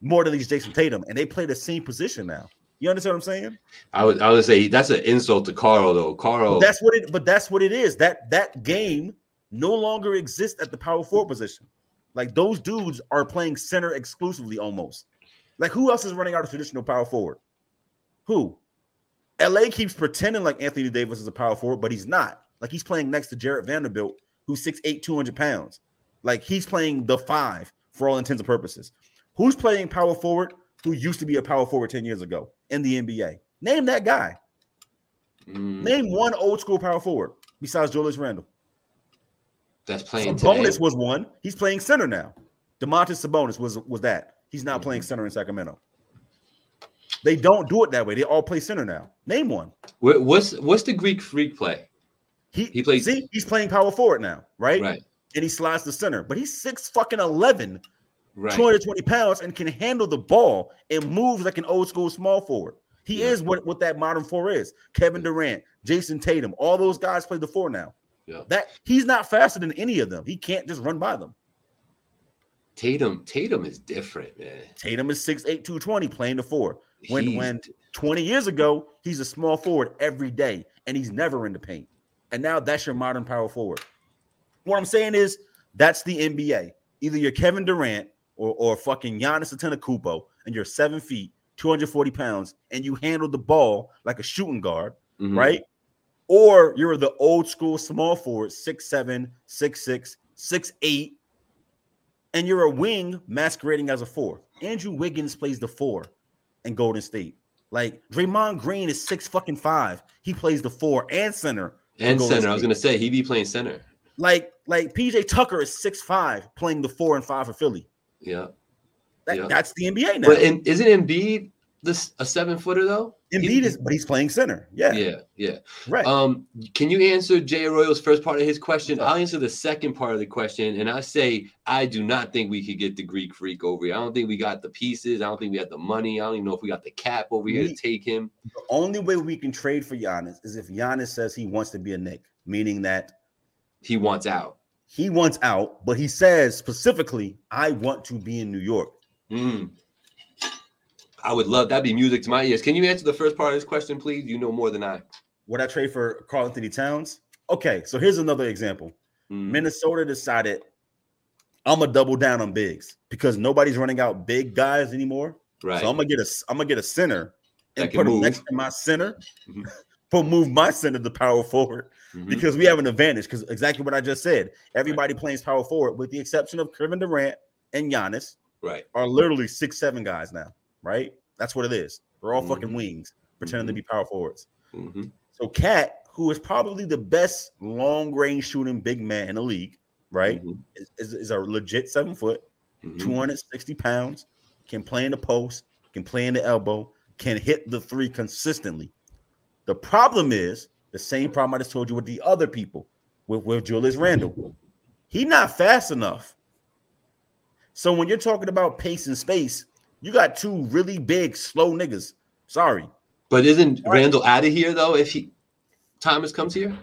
B: more than he's Jayson Tatum, and they play the same position now. You understand what I'm saying?
A: I would I would say that's an insult to Karl though. Karl.
B: That's what it. But that's what it is. That that game no longer exists at the power forward position. Like those dudes are playing center exclusively almost. Like who else is running out of traditional power forward? Who? LA keeps pretending like Anthony Davis is a power forward, but he's not. Like he's playing next to Jarred Vanderbilt, who's 6'8, 200 pounds. Like he's playing the five for all intents and purposes. Who's playing power forward who used to be a power forward 10 years ago in the NBA? Name that guy.
A: Mm,
B: Name one old school power forward besides Julius Randle.
A: That's playing
B: Sabonis
A: today.
B: was one. He's playing center now. Domantas Sabonis was was that. He's now playing
A: Mhm.
B: center in Sacramento. They don't do it that way. They all play center now. Name one.
A: What's what's the Greek freak play?
B: He,
A: He plays-
B: See, he's playing power forward now, right?
A: Right.
B: And he slides to center, but he's six fucking eleven,
A: Right.
B: 220 pounds, and can handle the ball and moves like an old school small forward. He
A: Yeah.
B: is what, what that modern four is. Kevin Durant, Jayson Tatum, all those guys play the four now.
A: Yeah.
B: That he's not faster than any of them. He can't just run by them.
A: Tatum. Tatum is different, man.
B: Tatum is 6'8, 220 playing the four. When
A: He's-
B: when 20 years ago, he's a small forward every day and he's never in the paint. And now that's your modern power forward. What I'm saying is that's the NBA. Either you're Kevin Durant or, or fucking Giannis Antetokounmpo and you're seven feet, 240 pounds, and you handle the ball like a shooting guard,
A: Mhm.
B: right? Or you're the old school small forward, 6'7, 6'6, 6'8, and you're a wing masquerading as a four. Andrew Wiggins plays the four in Golden State. Like Draymond Green is six fucking five. He plays the four and center.
A: And center. I was gonna say he be playing center.
B: Like like PJ Tucker is six five playing the four and five for Philly.
A: Yeah.
B: That,
A: Yeah.
B: That's the NBA now.
A: But and isn't Embiid this a seven footer though?
B: Embiid is, but he's playing center. Yeah,
A: Yeah, yeah.
B: right.
A: Um, can you answer Jay Arroyo's first part of his question? I'll answer the second part of the question, and I say I do not think we could get the Greek freak over here. I don't think we got the pieces. I don't think we got the money. I don't even know if we got the cap over here to take him.
B: the only way we can trade for Giannis is if Giannis says he wants to be a Knick, meaning that
A: He wants out.
B: he wants out, but he says specifically, I want to be in New York.
A: Mm. I would love that'd be music to my ears. Can you answer the first part of this question, please? You know more than I.
B: Would I trade for Karl-Anthony Towns? Okay, so here's another example.
A: Mm.
B: Minnesota decided I'm gonna double down on bigs because nobody's running out big guys anymore.
A: Right.
B: So I'm gonna get a I'm gonna get a center and put him next to my center,
A: Mhm.
B: but move my center to power forward
A: Mhm.
B: because we have an advantage. Because exactly what I just said, everybody plays power forward with the exception of Kevin Durant and Giannis
A: Right.
B: are literally six seven guys now. Right? That's what it is. They're all fucking
A: Mhm.
B: wings pretending to
A: Mhm.
B: be power forwards.
A: Mhm.
B: So Cat, who is probably the best long range shooting big man in the league, right?
A: Mhm.
B: Is, is, is a legit seven foot,
A: Mhm.
B: 260 pounds, can play in the post, can play in the elbow, can hit the three consistently. The problem is the same problem I just told you with the other people, with, with Julius Randle. He not fast enough. So when you're talking about pace and space, you got two really big, slow niggas. Sorry.
A: But isn't Randle out of here though? If he Thomas comes here,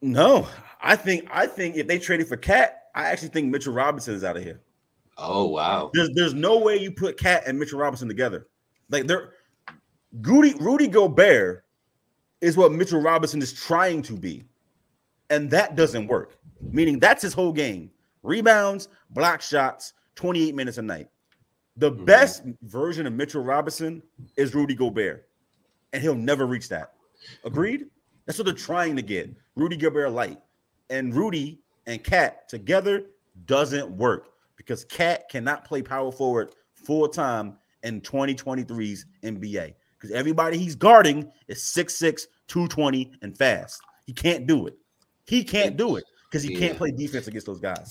B: No, I think I think if they traded for Cat, I actually think Mitchell Robinson is out of here.
A: oh wow,
B: There's there's no way you put Cat and Mitchell Robinson together. Like they're Rudy Rudy Gobert is what Mitchell Robinson is trying to be, and that doesn't work. Meaning that's his whole game: rebounds, block shots, 28 minutes a night. The
A: Mhm.
B: best version of Mitchell Robinson is Rudy Gobert, and he'll never reach that. Agreed? That's what they're trying to get. Rudy Gobert light. And Rudy and Cat together doesn't work because Cat cannot play power forward full time in 2023's NBA because everybody he's guarding is 6'6, 220, and fast. He can't do it. He can't do it because he can't play defense against those guys.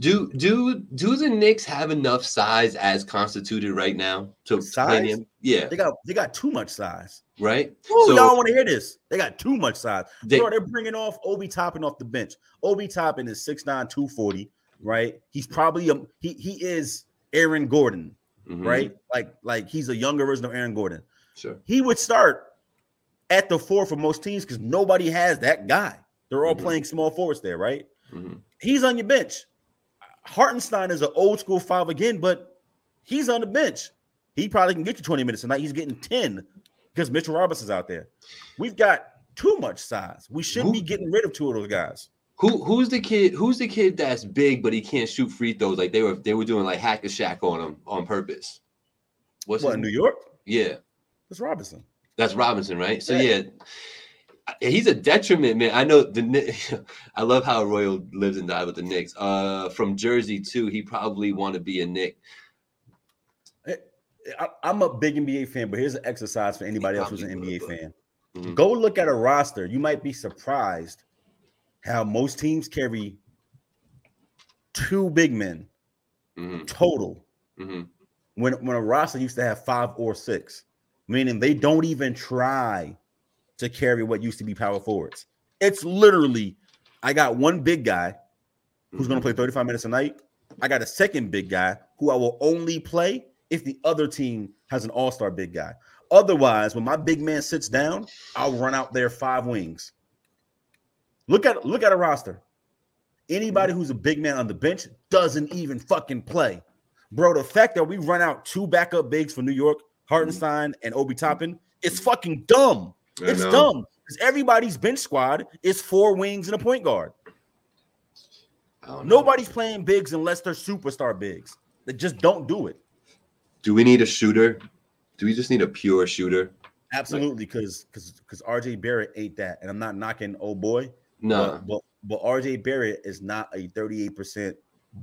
A: do do do the Knicks have enough size as constituted right now to play
B: Size?
A: him? Yeah,
B: They got they got too much size.
A: right.
B: Oh,
A: So-
B: y'all want to hear this? They got too much size.
A: They-
B: Bro, they're bringing off Obi Toppin off the bench. Obi Toppin is 6'9, 240, right? He's probably a, he he is Aaron Gordon,
A: Mhm,
B: right? Like like he's a younger version of Aaron Gordon.
A: Sure.
B: He would start at the four for most teams because nobody has that guy. They're all
A: Mhm.
B: playing small forwards there, right?
A: Mhm.
B: He's on your bench. Hartenstein is an old school five again, but he's on the bench. He probably can get you 20 minutes tonight. He's getting 10 because Mitchell Robinson's out there. We've got too much size. We shouldn't be getting rid of two of those guys.
A: Who who's the kid? Who's the kid that's big but he can't shoot free throws? Like they were they were doing like hack a Shaq on him on purpose. What's
B: What in New? York?
A: Yeah,
B: that's Robinson.
A: that's Robinson, right? So
B: Yeah.
A: yeah. He's a detriment, man. I know the I love how Royal lives and dies with the Knicks. Uh, from Jersey too, he probably want to be a Knick.
B: I, am a big NBA fan, but here's an exercise for anybody else who's an NBA
A: would,
B: fan.
A: Mhm.
B: Go look at a roster. You might be surprised how most teams carry two big men
A: Mhm,
B: total
A: mhm.
B: when when a roster used to have five or six, meaning they don't even try to carry what used to be power forwards. It's literally, I got one big guy who's going to mm-hmm. play 35 minutes a night. I got a second big guy who I will only play if the other team has an all-star big guy. Otherwise, when my big man sits down, I'll run out there five wings. Look at look at a roster. Anybody mm-hmm. who's a big man on the bench doesn't even fucking play. Bro, the fact that we run out two backup bigs for New York, Hartenstein and Obi Toppin, it's fucking dumb.
A: I
B: It's
A: know.
B: dumb because everybody's bench squad is four wings and a point guard.
A: I don't know.
B: Nobody's playing bigs unless they're superstar bigs. They just don't do it.
A: Do we need a shooter? Do we just need a pure shooter?
B: Absolutely, because because because RJ Barrett ain't that, and I'm not knocking old boy.
A: No.
B: but, but but RJ Barrett is not a 38%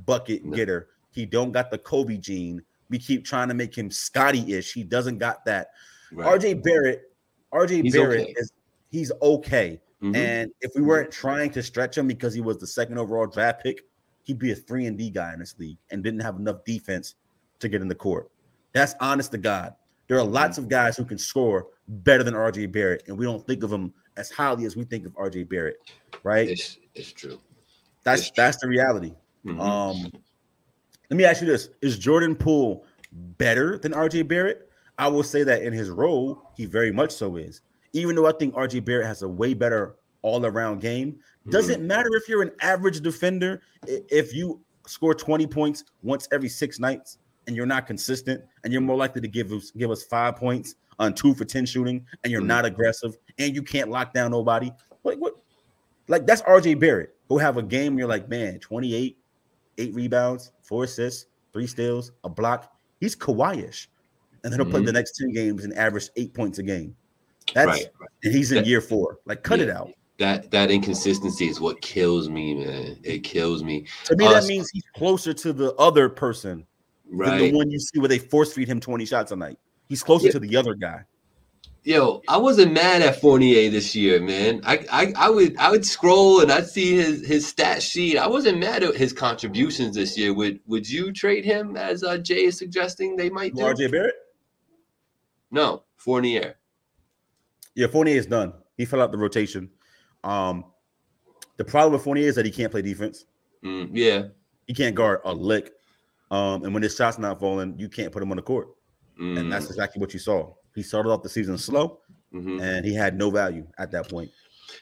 B: bucket
A: No.
B: getter. He don't got the Kobe gene. We keep trying to make him Scotty-ish. He doesn't got that.
A: Right.
B: RJ Barrett, RJ
A: He's
B: Barrett
A: okay.
B: is he's okay.
A: Mhm.
B: And if we weren't trying to stretch him because he was the second overall draft pick, he'd be a three and D guy in this league and didn't have enough defense to get in the court. That's honest to God. There are lots of guys who can score better than RJ Barrett, and we don't think of him as highly as we think of RJ Barrett, right?
A: It's it's true.
B: That's
A: it's true.
B: that's the reality.
A: Mhm.
B: Um, let me ask you this: Is Jordan Poole better than RJ Barrett? I will say that in his role, he very much so is. Even though I think RJ Barrett has a way better all-around game, doesn't
A: Mm-hmm.
B: matter if you're an average defender. If you score 20 points once every six nights and you're not consistent, and you're more likely to give us give us five points on two for 10 shooting, and you're
A: Mhm.
B: not aggressive, and you can't lock down nobody. Like what? Like that's RJ Barrett who have a game. You're like, man, 28, eight rebounds, four assists, three steals, a block. He's Kawhi-ish. And then he'll play
A: Mhm.
B: the next two games and average eight points a game. That's
A: right. right.
B: and he's in
A: That-
B: year four. Like, cut it out.
A: That that inconsistency is what kills me, man. It kills me.
B: To me,
A: Uh,
B: that means he's closer to the other person than the one you see where they force feed him 20 shots a night. He's closer
A: Yeah.
B: to the other guy.
A: Yo, I wasn't mad at Fournier this year, man. I, I I would I would scroll and I'd see his his stat sheet. I wasn't mad at his contributions this year. Would would you trade him as uh, Jay is suggesting they might do?
B: RJ Barrett?
A: No, Fournier.
B: Yeah, Fournier is done. He fell out the rotation. Um, the problem with Fournier is that he can't play defense.
A: Mm, yeah,
B: He can't guard a lick. Um, and when his shot's not falling, you can't put him on the court. and that's exactly what you saw. He started off the season slow,
A: Mhm.
B: and he had no value at that point.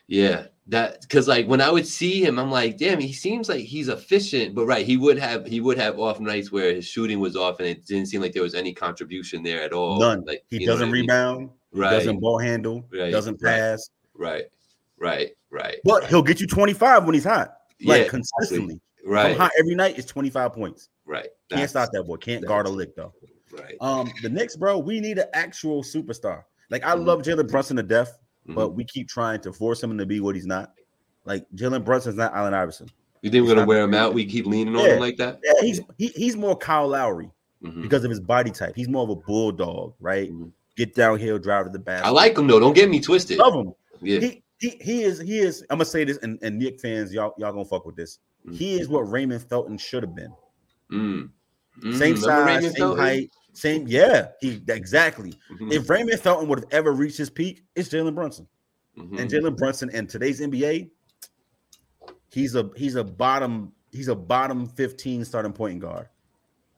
A: Yeah, that because like when I would see him, I'm like, damn, he seems like he's efficient, but right, he would have he would have off nights where his shooting was off, and it didn't seem like there was any contribution there at all.
B: None.
A: Like
B: He
A: you know what
B: doesn't
A: I mean?
B: rebound. He
A: Right,
B: doesn't ball handle.
A: Right,
B: Doesn't pass.
A: right, right, right.
B: But he'll get you 25 when he's hot. Like
A: Yeah,
B: consistently.
A: Right,
B: hot every night, is 25 points.
A: right.
B: Can't stop that boy. Can't guard a lick though.
A: Right.
B: Um, the Knicks, bro, we need an actual superstar. Like I
A: Mhm.
B: love Jalen Brunson to death,
A: Mhm.
B: but we keep trying to force him to be what he's not. Like Jalen Brunson's not Allen Iverson.
A: you think we're gonna wear him out? We keep leaning on him like that.
B: Yeah, he's he, he's more Kyle Lowry
A: Mhm.
B: because of his body type. He's more of a bulldog, right?
A: Mhm.
B: Get downhill, drive to the basket.
A: I like him though. Don't get me twisted.
B: love him.
A: Yeah.
B: He, he he is he is. I'm gonna say this, and, and Knick fans, y'all y'all gonna fuck with this.
A: Mhm.
B: He is what Raymond Felton should have been.
A: Mm. Mm,
B: Same size, same
A: Felton?
B: height, same. Yeah, he exactly.
A: Mhm,
B: If Raymond Felton would have ever reached his peak, it's Jalen Brunson.
A: mhm.
B: And Jalen Brunson in today's NBA, he's a he's a bottom he's a bottom 15 starting point guard.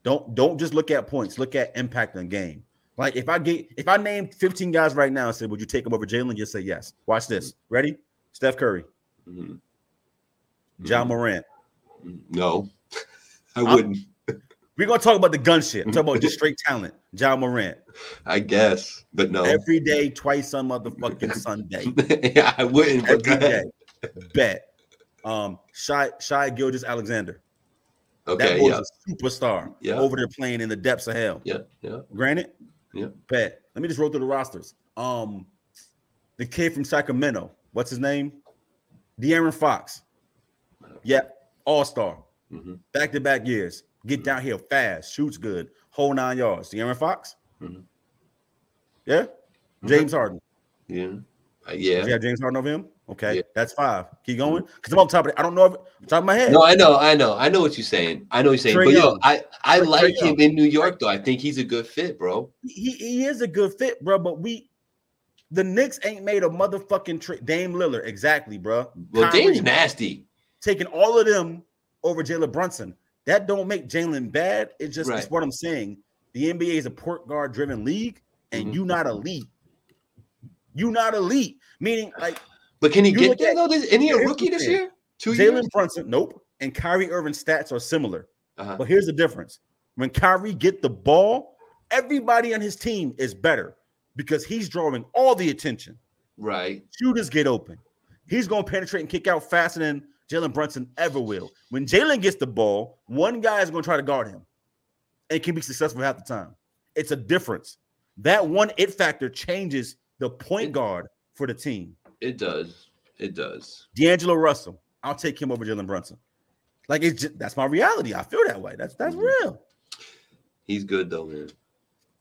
B: Don't don't just look at points, look at impact on game. Like if I get if I name 15 guys right now and said, Would you take them over Jalen? Just say yes. Watch this. Ready? Steph Curry,
A: Mhm.
B: Ja Morant.
A: No, I
B: I'm-
A: wouldn't.
B: We're gonna talk about the gun shit. I'm talking about just straight talent. Ja Morant.
A: I guess, but no.
B: Every day, twice on motherfucking Sunday.
A: yeah, I wouldn't.
B: Every day. Bet. Um, Shy Shy Gilgis Alexander. That
A: Okay.
B: boy's
A: Yeah.
B: a superstar
A: Yeah.
B: over there playing in the depths of hell.
A: Yeah. Yeah.
B: Granted,
A: Yeah.
B: bet. Let me just roll through the rosters. Um, the kid from Sacramento, what's his name? De'Aaron Fox. Yep, all star,
A: Mhm.
B: back to back years. Get down here fast, shoots good, whole nine yards. De'Aaron Fox.
A: Mhm.
B: Yeah,
A: Mm-hmm.
B: James Harden.
A: Yeah. Uh, yeah.
B: you James Harden over him? Okay,
A: Yeah.
B: that's five. Keep going. Because I'm on top of it. I don't know if top of my head.
A: No, I know, I know, I know what you're saying. I know what you're saying. But yo,
B: Young.
A: I I like him in New York though. I think he's a good fit, bro.
B: he, he is a good fit, bro. But we, the Knicks ain't made a motherfucking trade. Dame Lillard, exactly, bro.
A: Well,
B: Kyrie,
A: Dame's nasty.
B: taking all of them over Jalen Brunson. That don't make Jalen bad. It's just it's what I'm saying. The NBA is a point guard driven league, and
A: Mhm.
B: you not elite. You not elite. Meaning, like
A: But can he get there
B: at-
A: though? This- Isn't he a rookie this year? Two years.
B: Jalen Brunson, nope. And Kyrie Irving's stats are similar.
A: Uh-huh.
B: But here's the difference: when Kyrie get the ball, everybody on his team is better because he's drawing all the attention.
A: Right.
B: Shooters get open. He's going to penetrate and kick out faster than Jalen Brunson ever will. When Jalen gets the ball, one guy is going to try to guard him and can be successful half the time. It's a difference. That one it factor changes the point guard for the team.
A: It does. It does.
B: D'Angelo Russell, I'll take him over Jalen Brunson. Like it's just, that's my reality. I feel that way. That's that's
A: Mhm.
B: real.
A: He's good though, man.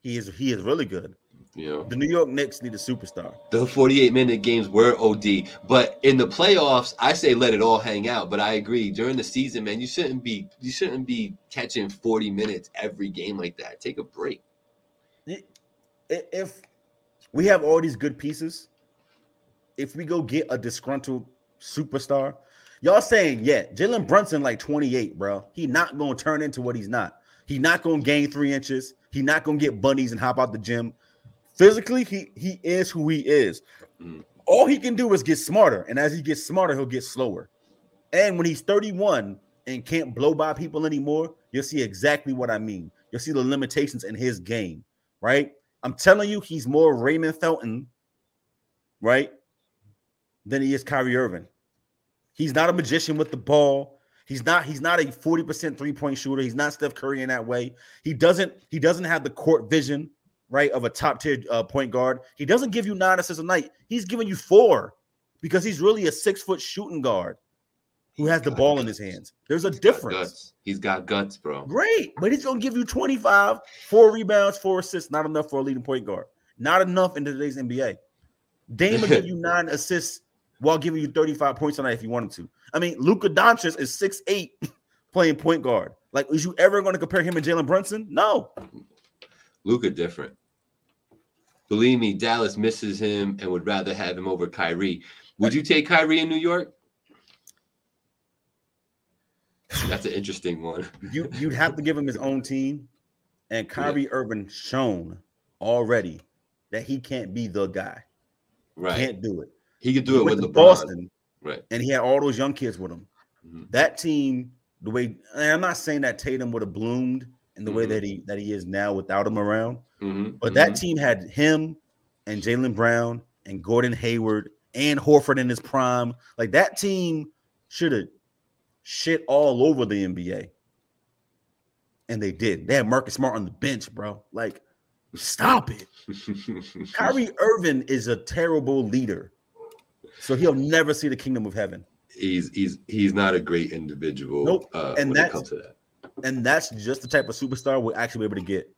B: He is he is really good.
A: You know.
B: The New York Knicks need a superstar.
A: The 48 minute games were OD, but in the playoffs, I say let it all hang out. But I agree during the season, man, you shouldn't be you shouldn't be catching 40 minutes every game like that. Take a break.
B: If we have all these good pieces, if we go get a disgruntled superstar, y'all saying, yeah, Jalen Brunson like 28, bro. He not gonna turn into what he's not. He not gonna gain three inches. He not gonna get bunnies and hop out the gym. Physically, he he is who he is.
A: Mm.
B: All he can do is get smarter, and as he gets smarter, he'll get slower. And when he's 31 and can't blow by people anymore, you'll see exactly what I mean. You'll see the limitations in his game, right? I'm telling you, he's more Raymond Felton, right, than he is Kyrie Irving. He's not a magician with the ball. He's not. He's not a 40% three-point shooter. He's not Steph Curry in that way. He doesn't. He doesn't have the court vision, right, of a top-tier uh, point guard. He doesn't give you nine assists a night. He's giving you four because he's really a six-foot shooting guard who has the
A: got
B: ball in his hands. There's a
A: He's got
B: difference.
A: guts. He's got guts, bro.
B: Great, but he's gonna give you 25, four rebounds, four assists. Not enough for a leading point guard. Not enough in today's NBA. Dame will give you nine assists while giving you 35 points tonight if you want him to. I mean, Luka Doncic is 6'8 playing point guard. Like, is you ever going to compare him and Jalen Brunson? No.
A: Luka different. Believe me, Dallas misses him and would rather have him over Kyrie. Would you take Kyrie in New York? That's an interesting one.
B: You you'd have to give him his own team. And Kyrie Irving shown already that he can't be the guy.
A: Right.
B: Can't do it.
A: He could do it with the
B: Boston,
A: Right.
B: and he had all those young kids with him.
A: Mhm.
B: That team, the way and I'm not saying that Tatum would have bloomed in the way
A: Mhm.
B: that he that he is now without him around,
A: Mhm.
B: but that team had him and Jaylen Brown and Gordon Hayward and Horford in his prime. Like that team should have shit all over the NBA. And they did. They had Marcus Smart on the bench, bro. Like, stop it. Kyrie Irving is a terrible leader. So he'll never see the kingdom of heaven.
A: he's he's he's not a great individual.
B: Nope.
A: Uh,
B: And
A: when it comes to that.
B: And that's just the type of superstar we'll actually be able to get.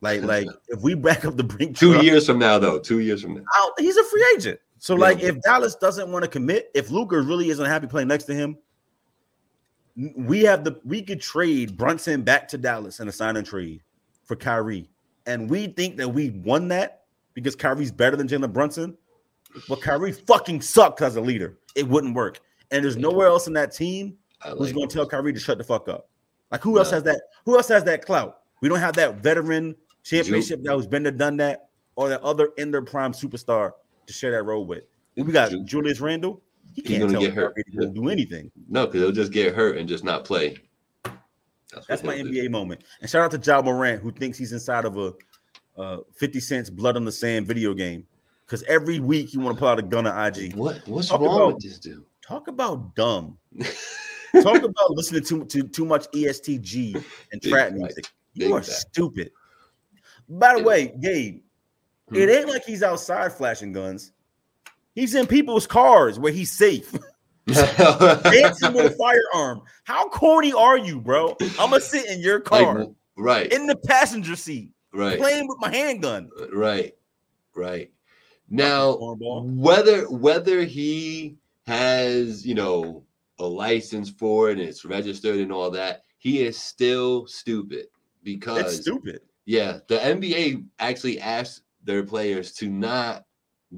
B: Like, like if we back up the brink
A: Two
B: truck,
A: years from now, though. Two years from now.
B: out, he's a free agent. So,
A: Yeah.
B: like, if Dallas doesn't want to commit, if Luka really isn't happy playing next to him, we have the we could trade Brunson back to Dallas in a sign and trade for Kyrie, and we think that we won that because Kyrie's better than Jalen Brunson. But Kyrie fucking sucks as a leader. It wouldn't work, and there's nowhere else in that team
A: I
B: who's
A: like
B: going to tell Kyrie to shut the fuck up. Like, who else has that? Who else has that clout? We don't have that veteran championship that who's been there, done that, or that other in their prime superstar to share that role with. We got
A: Ju-
B: Julius Randle. He can't
A: gonna
B: tell
A: get hurt.
B: To go do anything.
A: No, because he'll just get hurt and just not play. what
B: That's my
A: he'll do.
B: NBA moment. And shout out to Ja Morant, who thinks he's inside of a uh, 50 Cent's blood on the sand video game. Because every week he want to pull out a gun on IG.
A: What what's
B: Talk
A: wrong
B: about-
A: with this dude?
B: Talk about dumb. Talk about listening to, to too much EST Gee and trap music. You are stupid. By the way, Gabe,
A: Hmm.
B: it ain't like he's outside flashing guns. He's in people's cars where he's safe, dancing with a firearm. How corny are you, bro? I'm gonna sit in your
A: Like,
B: car
A: right,
B: in the passenger seat,
A: right,
B: playing with my handgun.
A: right, right. Now, whether whether he has you know a license for it and it's registered and all that, he is still stupid
B: That's
A: because
B: stupid.
A: yeah, the NBA actually asked their players to not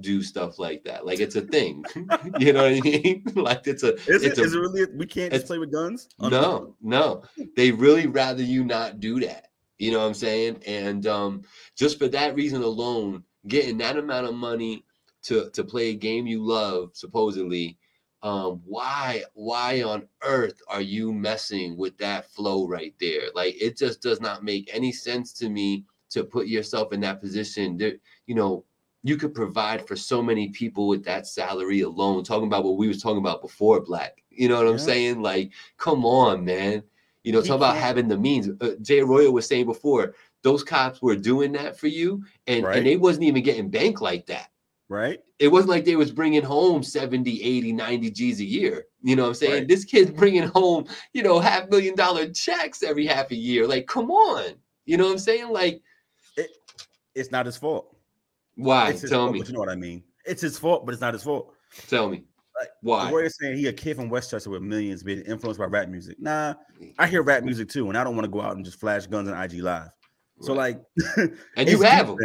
A: do stuff like that. Like it's a thing. you know what I mean? like it's a
B: Is it,
A: it's a
B: is it really? We can't just play with guns.
A: No, no. They really rather you not do that. You know what I'm saying? And um, just for that reason alone, getting that amount of money to to play a game you love, supposedly, um, why why on earth are you messing with that flow right there? Like it just does not make any sense to me to put yourself in that position. There, you know, you could provide for so many people with that salary alone. Talking about what we was talking about before, Black. You know what I'm saying? Like, come on, man. You know, talk about having the means. Uh, Jay Royal was saying before, those cops were doing that for you, and,
B: Right.
A: and they wasn't even getting bank like that.
B: Right?
A: It wasn't like they was bringing home 70, 80, 90 G's a year. You know what I'm saying?
B: Right.
A: This kid's bringing home, you know, half million dollar checks every half a year. Like, come on. You know what I'm saying? Like,
B: It's not his fault.
A: why?
B: It's his
A: Tell
B: fault,
A: me.
B: but you know what I mean. It's his fault, but it's not his fault.
A: Tell me.
B: Like,
A: Why?
B: Roy is saying he a kid from Westchester with millions being influenced by rap music. Nah, I hear rap music too, and I don't want to go out and just flash guns on IG live. So like,
A: and you have them.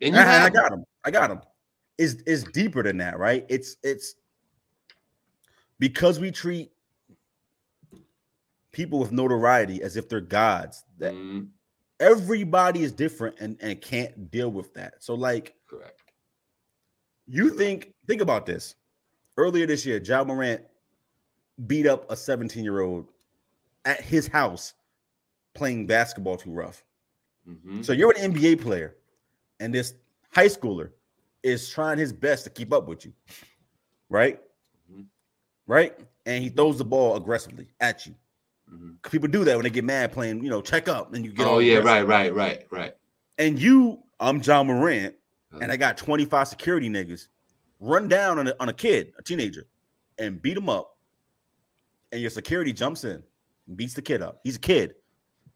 A: And you
B: I, I
A: have 'em.
B: got him. I got him. It's is deeper than that, right? It's it's because we treat people with notoriety as if they're gods. That
A: Mhm,
B: everybody is different and and can't deal with that. So like,
A: correct.
B: you think think about this. Earlier this year, Ja Morant beat up a 17 year old at his house playing basketball too rough.
A: Mhm.
B: So you're an NBA player, and this high schooler is trying his best to keep up with you, right?
A: Mhm.
B: Right? And he throws the ball aggressively at you.
A: Mhm.
B: People do that when they get mad playing, you know, check up, and you get
A: Oh yeah, right, right, right, right.
B: And you, I'm Ja Morant, and
A: Uh-huh.
B: I got 25 security niggas run down on a, on a kid, a teenager, and beat him up. And your security jumps in and beats the kid up. He's a kid.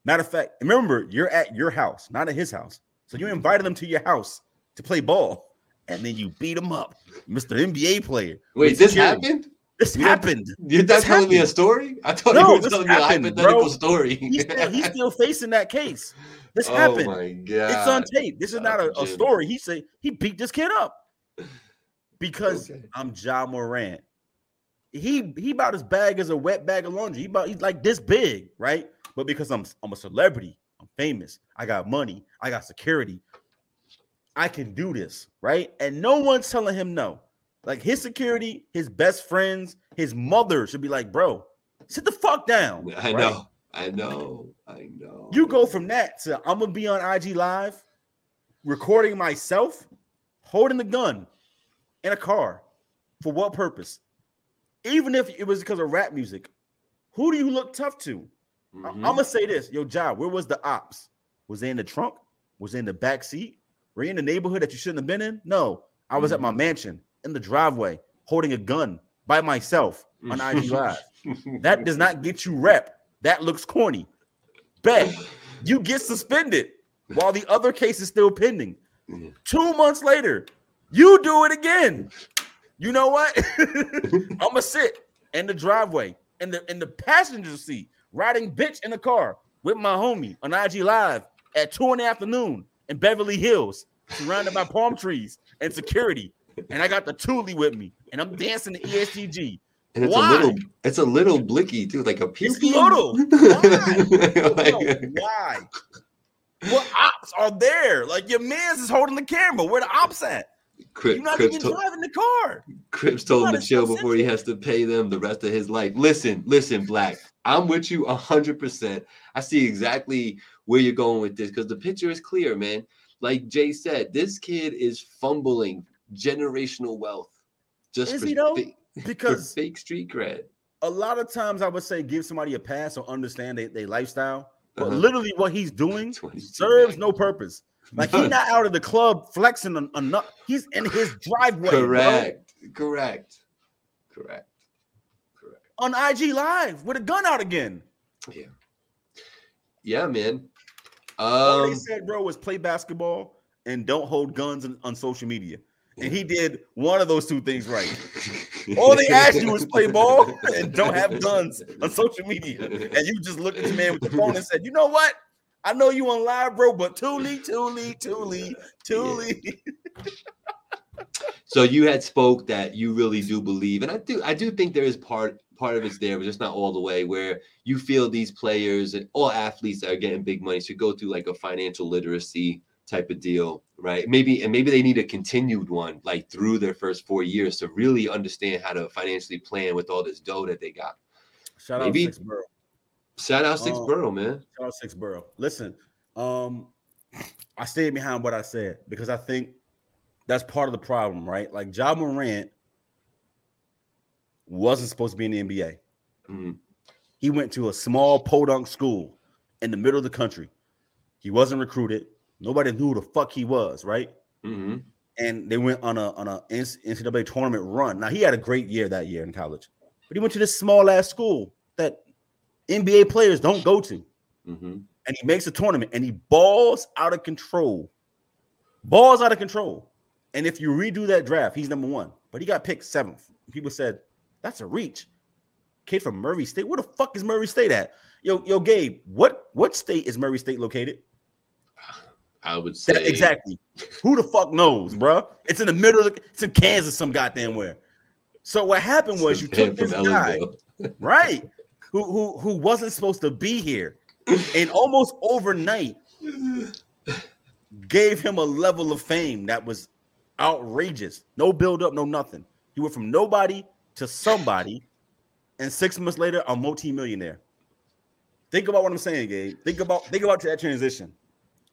B: Matter of fact, remember, you're at your house, not at his house. So you invited him to your house to play ball, and then you beat him up, Mr. NBA player.
A: Wait, this
B: security.
A: happened?
B: This
A: You know-
B: happened.
A: You're not
B: This
A: telling me a story? I thought
B: No,
A: you were telling me a hypothetical
B: bro.
A: story.
B: He's still, he's still facing that case. This
A: oh
B: happened.
A: my god.
B: It's on tape. This is
A: Shout
B: not a, a story. He said he beat this kid up because
A: Okay.
B: I'm Ja Morant. He he about as bag as a wet bag of laundry. He about he's like this big, right? But because I'm I'm a celebrity, I'm famous. I got money. I got security. I can do this, right? And no one's telling him no. Like his security, his best friends, his mother should be like, bro, sit the fuck down.
A: I
B: right?
A: know. I know. I know.
B: You go from that to I'm gonna be on IG live, recording myself, holding the gun in a car. For what purpose? Even if it was because of rap music, who do you look tough to? I-
A: Mhm.
B: I'm gonna say this, yo, job. Where was the ops? Was they in the trunk? Was they in the back seat? Were you in the neighborhood that you shouldn't have been in? No, I was at my mm-hmm. mansion in the driveway holding a gun by myself on mm. IG Live. That does not get you rep. That looks corny. Bet you get suspended while the other case is still pending.
A: Yeah.
B: Two months later, you do it again. You know what? I'm gonna sit in the driveway in the in the passenger seat, riding bitch in the car with my homie on IG Live at two in the afternoon in Beverly Hills, surrounded by palm trees and security. And I got the Thule with me, and I'm dancing to E EST Gee.
A: And it's
B: Why?
A: a little, it's a little blicky too, like a pew
B: It's little. Yo,
A: Like-
B: why? What ops are there? Like your man's is holding the camera. Where the ops at?
A: Crip-
B: You're not
A: Crips
B: even driving the car.
A: Crips told him to chill before he has to pay them the rest of his life. Listen, listen, Black. I'm with you hundred percent. I see exactly where you're going with this because the picture is clear, man. Like Jay said, this kid is fumbling generational wealth just
B: Is
A: for,
B: he though?
A: fa- for
B: Because
A: fake street cred.
B: a lot of times I would say give somebody a pass or understand their they lifestyle. But
A: Uh-huh.
B: literally what he's doing serves no purpose. Like he's not out of the club flexing on he's in his driveway
A: Correct. Correct. Correct. Correct.
B: On IG live with a gun out again.
A: Yeah. Yeah, man.
B: All
A: Um
B: they said, bro, was play basketball and don't hold guns on, social media. And he did one of those two things right. All they asked you was play ball and don't have guns on social media. And you just looked at the man with the phone and said, you know what? I know you on live, bro, but Thule, Thule, Thule, Thule.
A: So you had spoke that you really do believe, and I do. I do think there is part part of it's there, but just not all the way. Where you feel these players and all athletes that are getting big money should go through like a financial literacy type of deal, right? Maybe and maybe they need a continued one, like through their first four years, to really understand how to financially plan with all this dough that they got.
B: Shout
A: Maybe-
B: out Six Borough.
A: Shout out Six
B: Um,
A: Borough, man.
B: Shout out Six Borough. Listen, um, I stayed behind what I said because I think that's part of the problem, right? Like Ja Morant wasn't supposed to be in the NBA.
A: Mhm.
B: He went to a small podunk school in the middle of the country. He wasn't recruited. Nobody knew who the fuck he was, right?
A: Mhm.
B: And they went on a on a NCAA tournament run. Now he had a great year that year in college, but he went to this small ass school that NBA players don't go to
A: Mhm.
B: and he makes a tournament and he balls out of control. Balls out of control. And if you redo that draft, he's number one. But he got picked seventh. People said, that's a reach. Kid from Murray State. Where the fuck is Murray State at? Yo, yo, Gabe, what what state is Murray State located?
A: I would say
B: That- exactly. Who the fuck knows, bruh? It's in the middle of the, it's in Kansas, some goddamn where. So what happened was you took this guy, right? Who who who wasn't supposed to be here, and almost overnight gave him a level of fame that was outrageous. No build up, no nothing. He went from nobody to somebody, and six months later, a multi-millionaire. Think about what I'm saying, Gabe. Think about think about that transition.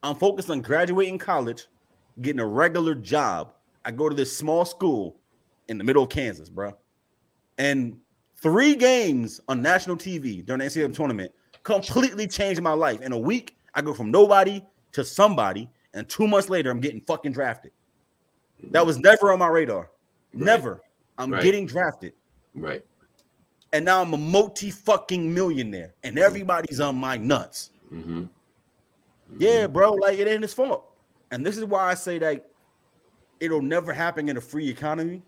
B: I'm focused on graduating college, getting a regular job. I go to this small school in the middle of Kansas, bro. And three games on national TV during the NCAA tournament completely changed my life. In a week, I go from nobody to somebody, and two months later, I'm getting fucking drafted. That was never on my radar. Never. I'm
A: Right.
B: getting drafted.
A: Right.
B: And now I'm a multi fucking millionaire, and everybody's on my nuts.
A: Mm-hmm.
B: Yeah, bro, like it ain't his fault. And this is why I say that it'll never happen in a free economy.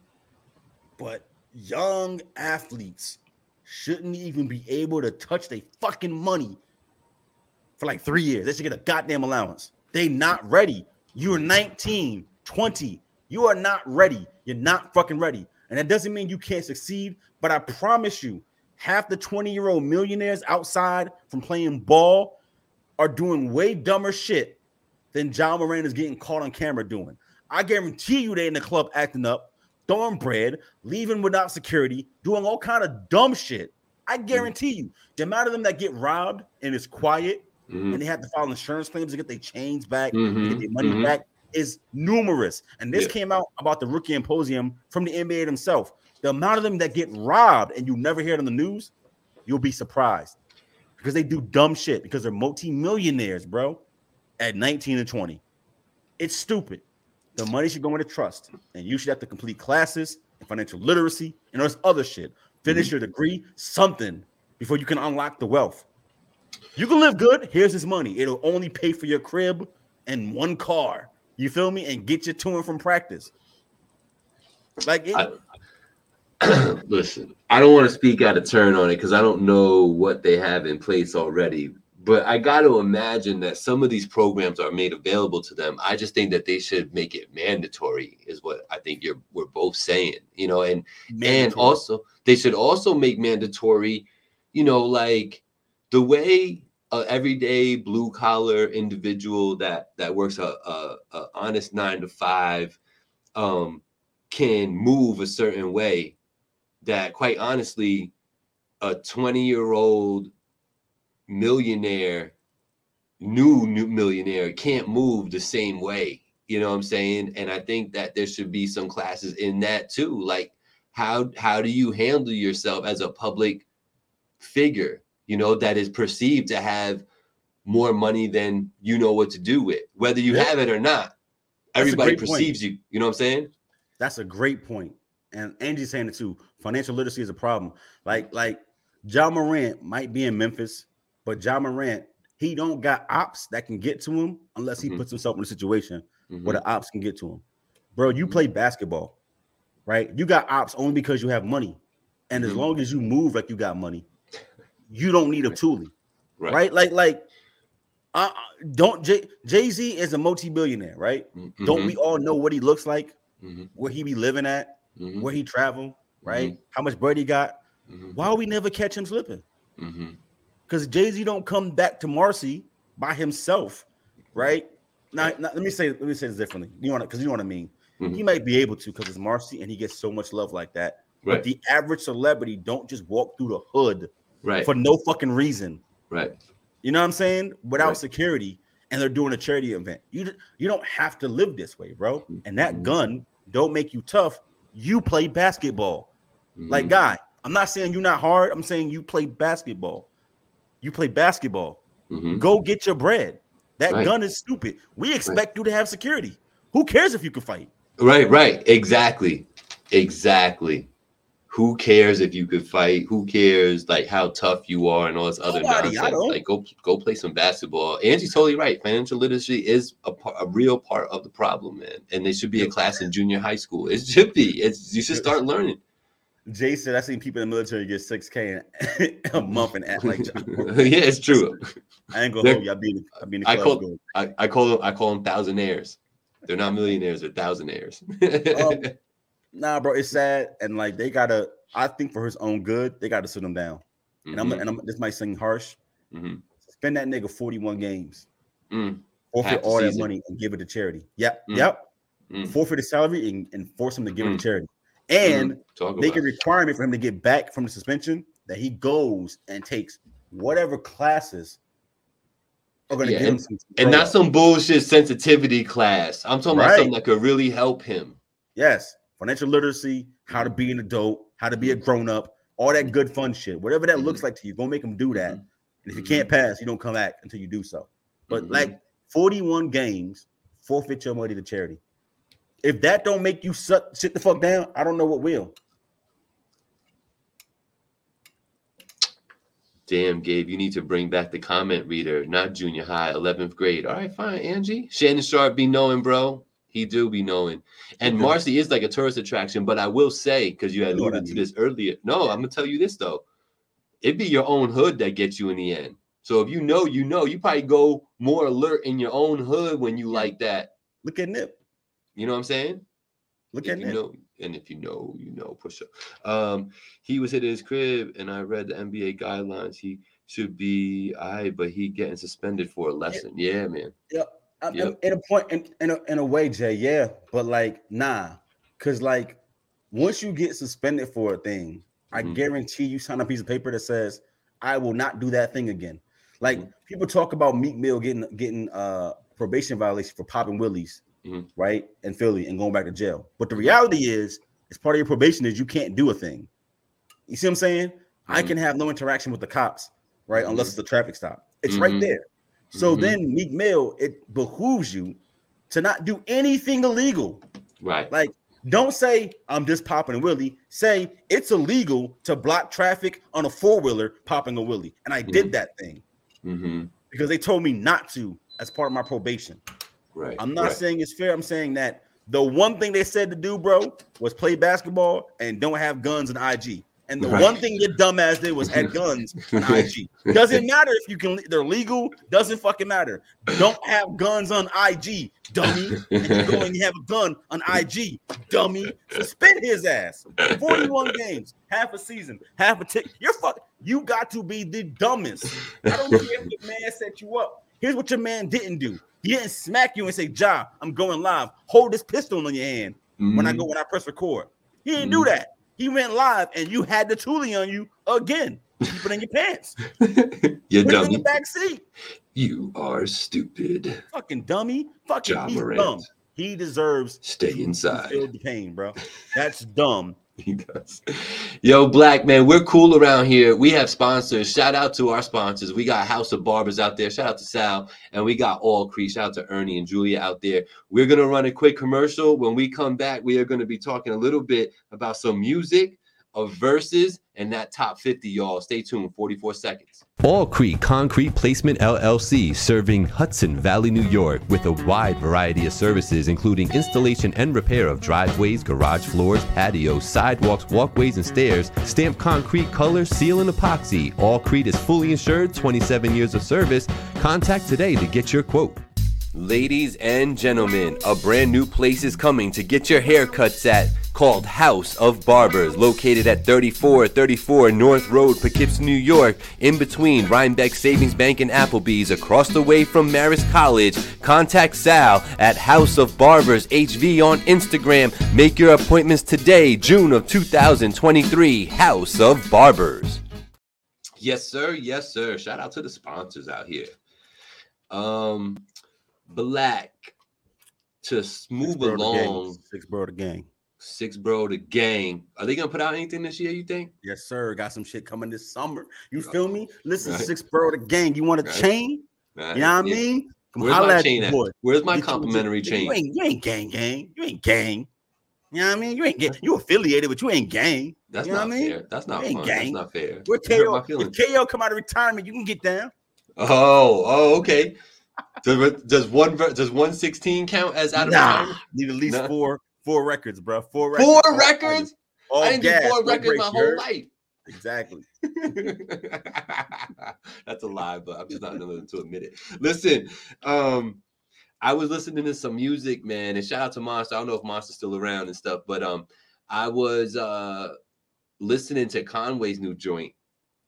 B: But young athletes shouldn't even be able to touch their fucking money for like three years. They should get a goddamn allowance. They not ready. You're 19, 20. You are not ready. You're not fucking ready. And that doesn't mean you can't succeed, but I promise you, half the 20 year old millionaires outside from playing ball are doing way dumber shit than John Moran is getting caught on camera doing. I guarantee you they in the club acting up, throwing bread, leaving without security, doing all kind of dumb shit. I
A: Mm-hmm.
B: guarantee you, the amount of them that get robbed and it's quiet
A: Mhm.
B: and they have to file insurance claims to get their chains back,
A: Mhm.
B: get their money
A: Mhm.
B: back is numerous. And this
A: Yeah.
B: came out about the rookie symposium from the NBA himself. The amount of them that get robbed and you never hear it on the news, you'll be surprised because they do dumb shit because they're multi-millionaires, bro, at 19 and 20. It's stupid. The money should go into trust, and you should have to complete classes and financial literacy and there's other shit. Finish mm-hmm. your degree, something before you can unlock the wealth. You can live good. Here's this money. It'll only pay for your crib and one car. You feel me? And get you to and from practice. Like it,
A: I- Listen, I don't want to speak out of turn on it because I don't know what they have in place already. But I got to imagine that some of these programs are made available to them. I just think that they should make it mandatory, is what I think you're we're both saying. You know, and and also they should also make mandatory, you know, like the way a everyday blue collar individual that that works a, a, a honest nine to five um, can move a certain way that quite honestly a 20 year old millionaire new new millionaire can't move the same way you know what i'm saying? And i think that there should be some classes in that too like how how do you handle yourself as a public figure you know that is perceived to have more money than you know what to do with whether you
B: Yeah.
A: have it or not
B: That's
A: everybody
B: great point.
A: perceives you you know what i'm saying
B: That's a great point. And Angie's saying it too. Financial literacy is a problem. Like, like John Morant might be in Memphis, but John Morant, he don't got ops that can get to him unless he
A: Mhm.
B: puts himself in a situation
A: Mhm.
B: where the ops can get to him. Bro, you
A: Mhm.
B: play basketball, right? You got ops only because you have money. And as
A: Mhm.
B: long as you move like you got money, you don't need a Thule,
A: Right.
B: right? Like, like, uh, don't Jay Z is a multi-billionaire, right?
A: Mhm.
B: Don't we all know what he looks like,
A: Mhm.
B: where he be living at?
A: Mhm.
B: where he travel, right? How much bread he got.
A: Mhm.
B: Why we never catch him slipping?
A: Mhm.
B: Because Jay Z don't come back to Marcy by himself, right? Now, now, let me say let me say this differently. You want because you know what I mean. He might be able to because it's Marcy and he gets so much love like that. But the average celebrity don't just walk through the hood
A: Right.
B: for no fucking reason.
A: Right.
B: You know what I'm saying? Without
A: Right.
B: security, and they're doing a charity event. You you don't have to live this way, bro. And that gun don't make you tough. You play basketball. Like,
A: Mhm.
B: guy, I'm not saying you're not hard. I'm saying you play basketball. You play basketball.
A: Mhm.
B: Go get your bread. That
A: Right.
B: gun is stupid. We expect you to have security. Who cares if you can fight?
A: Right. Right. Exactly. Exactly. Who cares if you could fight? Who cares like how tough you are and all this other
B: Nobody,
A: nonsense? Like go go play some basketball. Angie's totally right. Financial literacy is a, par- a real part of the problem, man. And there should be a class in junior high school. It should be. It's you should start learning.
B: Jason, said, I seen people in the military get 6K in a month and act like John.
A: yeah, it's true.
B: I ain't gonna hold you. I be I be
A: I call- I, I call them I call them thousandaires. They're not millionaires, they're thousandaires.
B: Um, Nah, bro, it's sad. And like they gotta, I think for his own good, they gotta sit him down. And I'm
A: Mhm,
B: and I'm this might seem harsh.
A: mhm,
B: Spend that nigga 41 games,
A: mm,
B: forfeit all that money and give it to charity. Yep,
A: Mm.
B: yep.
A: mm.
B: Forfeit his salary and, and force him to give it
A: Mm.
B: to charity. And
A: Talk
B: make a requirement for him to get back from the suspension that he goes and takes whatever classes are gonna
A: Yeah,
B: give him some
A: and not some bullshit sensitivity class. I'm talking about something that could really help him.
B: yes, financial literacy, how to be an adult, how to be a
A: Mm-hmm.
B: grown up, all that good fun shit. Whatever that looks like to you, go make them do that.
A: Mhm.
B: And if you can't pass, you don't come back until you do so. But like 41 games, forfeit your money to charity. If that don't make you sit, sit the fuck down, I don't know what will.
A: Damn, Gabe, you need to bring back the comment reader, not junior high, 11th grade. All right, fine, Angie. Shannon Sharpe be knowing, bro. He do be knowing. And. Marcy is like a tourist attraction, but I will say, because you had
B: what I
A: alluded to this earlier. No, I'm gonna tell you this though. It'd be your own hood that gets you in the end. So if you know, you know, you probably go more alert in your own hood when you like that.
B: Look at Nip.
A: You know what I'm saying?
B: Look
A: If
B: at
A: you
B: Nip.
A: know, and if you know, you know, push up. Um, he was in his crib, and I read the NBA guidelines. He should be I, but he getting suspended for a lesson. Yeah, man.
B: Yep. Yep. In, in a point, in, in, a, in a way, Jay, yeah, but like, nah, because like once you get suspended for a thing, I mm-hmm. guarantee you sign a piece of paper that says, I will not do that thing again. Like mm-hmm. people talk about Meek Mill getting getting uh probation violation for popping willies, mm-hmm. right? In Philly and going back to jail. But the reality is, it's part of your probation is you can't do a thing. You see what I'm saying? I can have no interaction with the cops, right? Unless it's a traffic stop. It's right there. So then Meek Mill, it behooves you to not do anything illegal.
A: Right.
B: Like don't say I'm just popping a willie. Say it's illegal to block traffic on a four wheeler popping a willie, and I mm-hmm. did that thing
A: mm-hmm.
B: because they told me not to as part of my probation.
A: Right.
B: I'm not
A: right.
B: saying it's fair. I'm saying that the one thing they said to do, bro, was play basketball and don't have guns and IG. And the right. one thing your dumbass did was had guns on IG. Doesn't matter if you can, they're legal. Doesn't fucking matter. Don't have guns on IG, dummy. And you go and you have a gun on IG, dummy. Suspend his ass. 41 games, half a season, half a tick. You're fuck. You got to be the dumbest. I don't care if the man set you up. Here's what your man didn't do. He didn't smack you and say, Ja, I'm going live. Hold this pistol in your hand mm-hmm. when I mm-hmm. go when I press record. He didn't mm-hmm. do that. He went live and you had the toolie on you again. Keep it in your pants.
A: you dummy. in
B: the back seat.
A: You are stupid.
B: Fucking dummy. Fucking dumb. He deserves
A: stay inside.
B: Feel the pain, bro. That's dumb.
A: he does. Yo, Black man, we're cool around here. We have sponsors. Shout out to our sponsors. We got House of Barbers out there. Shout out to Sal, and we got All Creek. Shout out to Ernie and Julia out there. We're gonna run a quick commercial. When we come back, we are gonna be talking a little bit about some music of verses and that top 50, y'all. Stay tuned. 44 seconds.
C: All Creek Concrete Placement LLC, serving Hudson Valley, New York, with a wide variety of services, including installation and repair of driveways, garage floors, patios, sidewalks, walkways, and stairs, stamped concrete, color, seal, and epoxy. All Creek is fully insured, 27 years of service. Contact today to get your quote.
A: Ladies and gentlemen, a brand new place is coming to get your haircuts at called House of Barbers, located at 3434 North Road, Poughkeepsie, New York, in between Rhinebeck Savings Bank and Applebee's, across the way from Marist College. Contact Sal at House of Barbers HV on Instagram. Make your appointments today, June of 2023. House of Barbers. Yes, sir. Yes, sir. Shout out to the sponsors out here. Um, Black to move along.
B: Six bro the gang.
A: Six bro the gang. Are they gonna put out anything this year? You think?
B: Yes, sir. Got some shit coming this summer. You feel me? Listen, right. six bro the gang. You want a right. chain? You know what yeah. I mean?
A: Come Where's my chain at? Boy. Where's my complimentary chain?
B: You ain't, you ain't gang gang. You ain't gang. You know what I mean? You ain't gang. You affiliated, but you ain't gang.
A: That's
B: you
A: know not fair. That's not fun. Gang. That's not fair.
B: Where KO, if KO come out of retirement, you can get down.
A: Oh, oh, okay. Does, does one does one sixteen count as out of nah, retirement?
B: Need at least nah. four Four records, bro. Four
A: records. Four records. All I didn't gas, do four records my whole life.
B: Exactly.
A: That's a lie, but I'm just not willing to admit it. Listen, um, I was listening to some music, man, and shout out to Monster. I don't know if Monster's still around and stuff, but um, I was uh listening to Conway's new joint.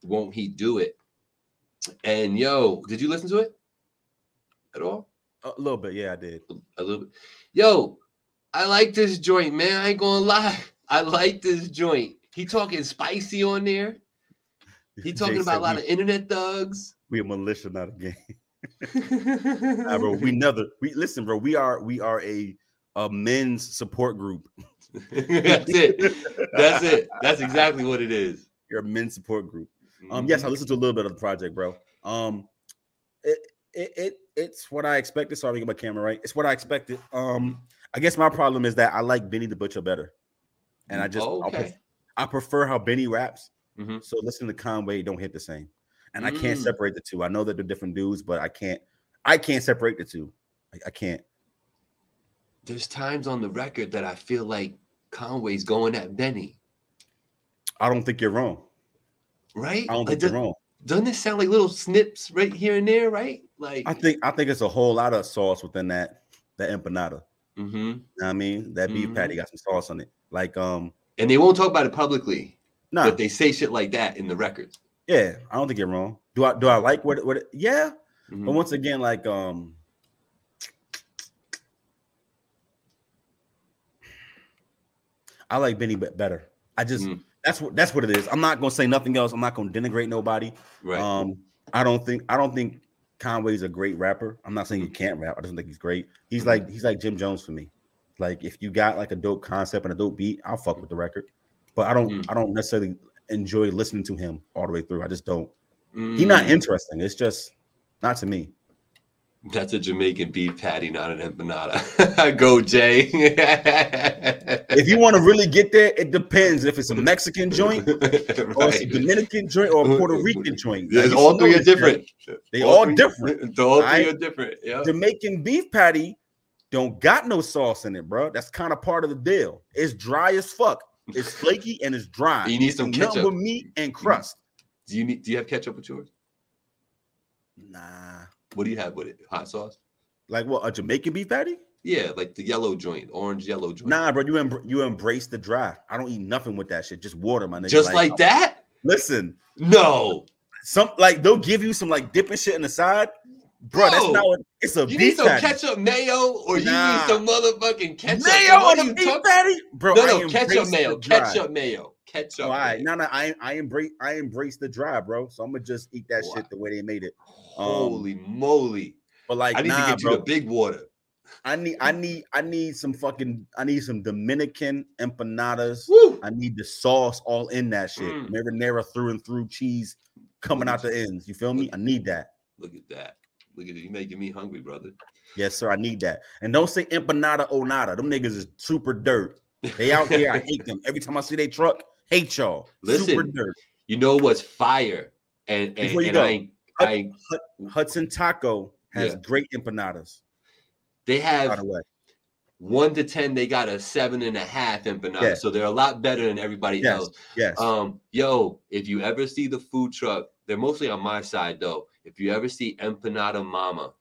A: Won't he do it? And yo, did you listen to it at all?
B: A little bit, yeah, I did.
A: A little bit. Yo, I like this joint, man. I ain't gonna lie. I like this joint. He talking spicy on there. He talking about a lot we, of internet thugs.
B: We a militia, not a gang. nah, bro, we never we listen, bro. We are we are a a men's support group.
A: That's it. That's it. That's exactly what it is.
B: You're a men's support group. Um, yes, I mm-hmm. listened to a little bit of the project, bro. Um, it it, it it's what I expected. Sorry, get my camera right. It's what I expected. Um, I guess my problem is that I like Benny the Butcher better, and I just okay. I prefer how Benny raps. Mm-hmm. So listen to Conway don't hit the same, and mm. I can't mm. separate the two. I know that they're different dudes, but I can't I can't separate the two. I, I can't.
A: There's times on the record that I feel like Conway's going at Benny.
B: I don't think you're wrong.
A: Right?
B: I don't think like, you're wrong.
A: Doesn't it sound like little snips right here and there, right? Like
B: I think I think it's a whole lot of sauce within that that empanada.
A: Mm-hmm.
B: I mean, that beef mm-hmm. patty got some sauce on it. Like um,
A: and they won't talk about it publicly,
B: nah,
A: but they say shit like that in the records.
B: yeah, I don't think you're wrong. Do I do I like what what? Yeah,
A: Mhm.
B: but once again, like um, I like Benny be- better. I just
A: Mhm.
B: that's what that's what it is. I'm not gonna say nothing else. I'm not gonna denigrate nobody.
A: Right.
B: Um, I don't think I don't think Conway's a great rapper. I'm not saying he can't rap. I just don't think he's great. He's like he's like Jim Jones for me. Like if you got like a dope concept and a dope beat, I'll fuck with the record. But I don't
A: Mm.
B: I don't necessarily enjoy listening to him all the way through. I just don't. He's not
A: Mm.
B: interesting. It's just not to me.
A: That's a Jamaican beef patty, not an empanada. Go, Jay.
B: If you want to really get there, it depends if it's a Mexican joint or it's a. Dominican joint or a Puerto Rican joint. You
A: all three are different.
B: They all
A: three-
B: different.
A: All three are different. Yeah.
B: Jamaican beef patty don't got no sauce in it, bro. That's kind of part of the deal. It's dry as fuck. It's flaky and it's dry.
A: You need some
B: nothing
A: ketchup.
B: but meat and crust.
A: Do you need? Do you have ketchup with yours?
B: Nah,
A: What do you have with it? Hot sauce?
B: like what? A Jamaican beef patty?
A: Yeah, like the yellow joint, orange yellow joint.
B: Nah, bro. You embr- you embrace the dry. I don't eat nothing with that shit. Just water, my nigga.
A: just like, that?
B: Listen,
A: No.
B: some like they'll give you some like dipping shit in the side, bro. That's not what it's a
A: You need some
B: patty.
A: ketchup mayo, or you
B: Nah.
A: need some motherfucking ketchup.
B: Mayo on a beef
A: talking-
B: patty, bro.
A: No, no, ketchup mayo, ketchup mayo, ketchup. Mayo.
B: no, no, I I embrace I embrace the dry, bro. So I'm gonna just eat that shit the way they made it. Um,
A: Holy moly!
B: But like,
A: I need
B: nah,
A: to get
B: bro.
A: you the big water.
B: I need I need I need some fucking I need some Dominican empanadas.
A: Woo!
B: I need the sauce all in that shit.
A: Mm.
B: Marinara through and through cheese coming out the ends. You feel me? I need that.
A: Look at that. Look at it. You making me hungry, brother.
B: Yes, sir. I need that. And don't say empanada o nada. Them niggas is super dirt. They out there. I hate them. Every time I see their truck, hate y'all. super
A: Listen,
B: dirt.
A: You know what's fire? And and, and I, ain't- I
B: Hudson Taco has
A: Yeah.
B: great empanadas.
A: they have
B: the
A: one to ten. They got a seven and a half empanada,
B: Yeah.
A: so they're a lot better than everybody
B: Yes.
A: else.
B: yes.
A: Um, yo, if you ever see the food truck, they're mostly on my side though. If you ever see Empanada Mama,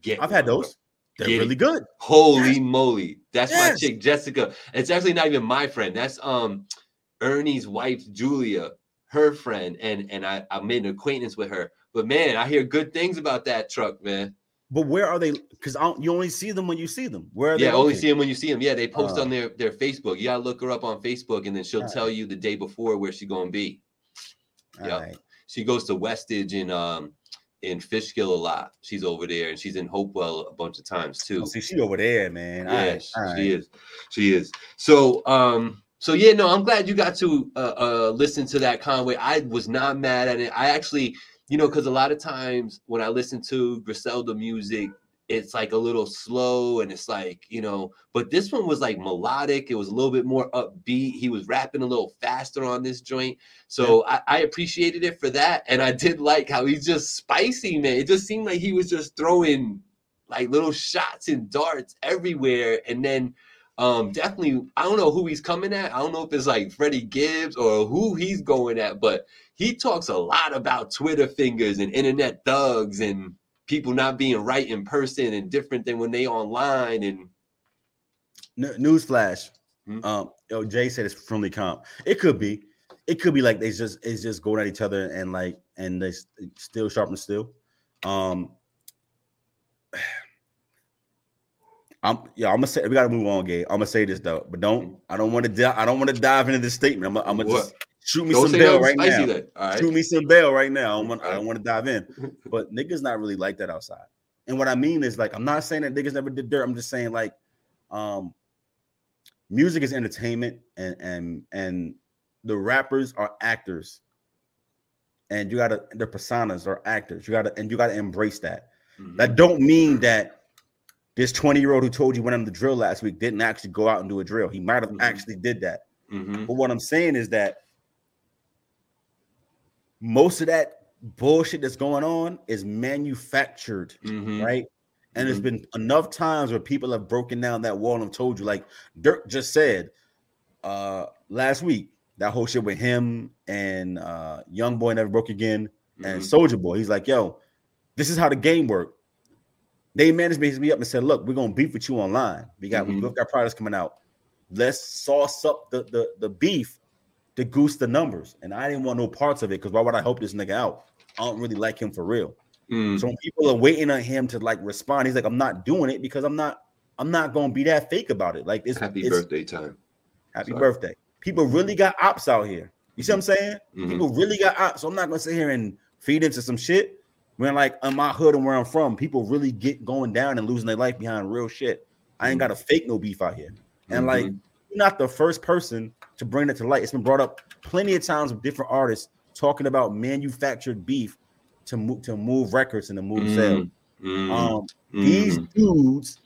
A: get
B: I've had those. They're
A: Get it.
B: really good.
A: Holy
B: Yes.
A: moly. That's my chick, Jessica. It's actually not even my friend. That's um Ernie's wife, Julia, her friend. And and I, I made an acquaintance with her. But man, I hear good things about that truck, man.
B: But where are they? Because you only see them when you see them. Where are
A: Yeah,
B: they?
A: only see them when you see them. Yeah, they post
B: Uh,
A: on their, their Facebook. You gotta look her up on Facebook, and then she'll tell you the day before where she gonna be. Yeah.
B: right.
A: She goes to Westage in um in Fishkill a lot. She's over there, and she's in Hopewell a bunch of times too.
B: Oh, see, she over there, man.
A: Yeah,
B: right,
A: she,
B: right.
A: she is. She is. So um so yeah, no, I'm glad you got to uh, uh listen to that Conway. I was not mad at it. I actually, you know, because a lot of times when I listen to Griselda music, it's like a little slow and it's like, you know, but this one was like melodic. It was a little bit more upbeat. He was rapping a little faster on this joint. So I, I appreciated it for that. And I did like how he's just spicy, man. It just seemed like he was just throwing like little shots and darts everywhere. And then um definitely I don't know who he's coming at. I don't know if it's like Freddie Gibbs or who he's going at, but he talks a lot about Twitter fingers and internet thugs and people not being right in person and different than when they online and
B: N- Newsflash.
A: Hmm?
B: Um, yo, Jay said it's friendly comp. It could be. It could be like they just it's just going at each other and like and they still sharp and still. Um, I'm yeah. I'm gonna say we gotta move on, Gabe. I'm gonna say this though, but don't I don't want to di- I don't want to dive into this statement. I'm gonna, I'm gonna just shoot me
A: don't
B: some bail right now.
A: right.
B: Shoot me some bail right now. I don't want, I don't want to dive in, but niggas not really like that outside. And what I mean is like I'm not saying that niggas never did dirt. I'm just saying like, um, music is entertainment, and and and the rappers are actors, and you gotta their personas are actors. You gotta and you gotta embrace that.
A: Mhm.
B: That don't mean that this 20 year old who told you went on the drill last week didn't actually go out and do a drill. He might have
A: Mhm.
B: actually did that.
A: Mhm.
B: But what I'm saying is that most of that bullshit that's going on is manufactured,
A: Mhm.
B: right? And there's
A: Mhm.
B: been enough times where people have broken down that wall and told you, like Durk just said uh last week, that whole shit with him and uh Young Boy Never Broke Again and
A: Mhm.
B: Soulja Boy. He's like, yo, this is how the game worked. They managed me up and said, look, we're gonna beef with you online. We got we
A: Mhm.
B: both got products coming out. let's sauce up the the, the beef to goose the numbers. And I didn't want no parts of it because why would I help this nigga out? I don't really like him for real.
A: Mm.
B: So when people are waiting on him to like respond, he's like, I'm not doing it because I'm not I'm not gonna be that fake about it. Like it's
A: Happy
B: it's,
A: birthday time.
B: Happy
A: Sorry.
B: birthday. People really got ops out here. You see what I'm saying?
A: Mhm.
B: People really got ops. So I'm not gonna sit here and feed into some shit when like in my hood and where I'm from, people really get going down and losing their life behind real shit. I ain't got to fake no beef out here. And like
A: Mhm.
B: you're not the first person to bring it to light. It's been brought up plenty of times with different artists talking about manufactured beef to move to move records and to move sales.
A: Mm,
B: Um,
A: mm,
B: these
A: mm.
B: dudes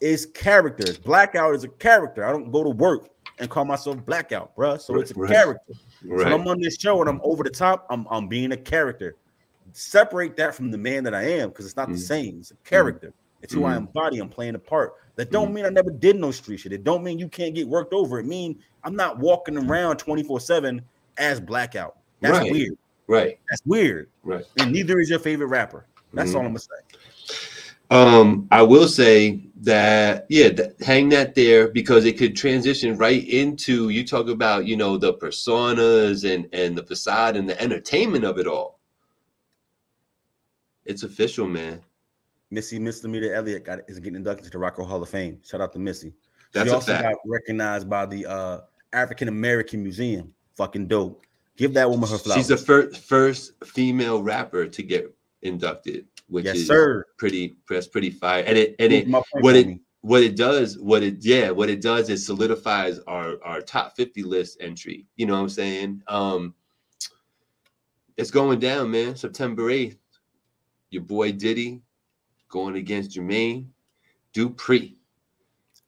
B: is characters. Blakout is a character. I don't go to work and call myself Blakout, bruh. So it's a
A: Right.
B: character. So. I'm on this show and I'm over the top, I'm I'm being a character. Separate that from the man that I am because it's not the
A: Mhm.
B: same. It's a character. It's who I
A: Mhm.
B: embody. I'm playing a part. That don't mean I never did no street shit. It don't mean you can't get worked over. It mean I'm not walking around 24 seven as Blakout. That's
A: Right.
B: weird.
A: right.
B: That's weird.
A: Right.
B: And neither is your favorite rapper. That's
A: Mhm.
B: all I'm gonna say.
A: Um, I will say that yeah, th- hang that there because it could transition right into you talk about you know the personas and and the facade and the entertainment of it all. It's official, man.
B: Missy Misdemeanor Elliott got is getting inducted to the Rock and Roll Hall of Fame. Shout out to Missy.
A: That's
B: she also got recognized by the uh, African American Museum. Fucking dope. Give that woman her flowers.
A: She's the first first female rapper to get inducted, which
B: yes,
A: is
B: sir.
A: pretty that's pretty fire. And it and it what it-
B: me.
A: what it does, what it yeah, what it does is solidifies our our top 50 list entry. You know what I'm saying? Um it's going down, man. September 8th. Your boy Diddy going against Jermaine Dupri.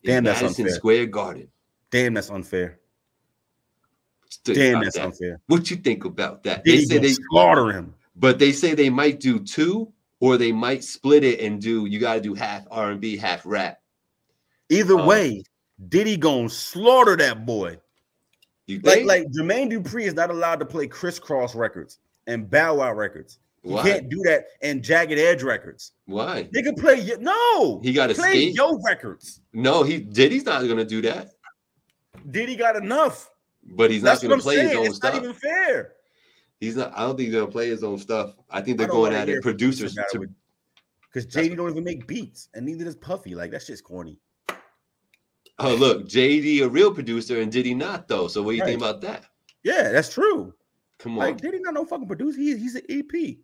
A: in
B: Damn, that's
A: Madison
B: unfair.
A: Square Garden.
B: Damn, that's unfair.
A: Still
B: Damn, that's
A: that.
B: unfair.
A: What you think about that?
B: Diddy
A: they say they
B: slaughter him.
A: but they say they might do two or they might split it and do you got to do half R&B, half rap.
B: Either
A: Um,
B: way, Diddy gonna slaughter that boy. Like, like Jermaine Dupri is not allowed to play Kris Kross records and Bow Wow records.
A: Why?
B: can't do that and Jagged Edge records.
A: Why?
B: They can play y- no.
A: He got to
B: play
A: skate.
B: yo records.
A: No, he Diddy's not to do that.
B: Diddy got enough.
A: But he's not
B: That's
A: gonna play his
B: saying.
A: own
B: It's
A: stuff.
B: not even fair.
A: He's not. I don't think he's to play his own stuff. I think they're
B: don't
A: going at it producers to.
B: Because JD don't even make beats, and neither does Puffy. Like that's just corny.
A: Oh, look, JD a real producer and Diddy not though. So what do you think about that?
B: Yeah, that's true.
A: Come on.
B: Like Diddy not no fucking producer. He, he's an EP.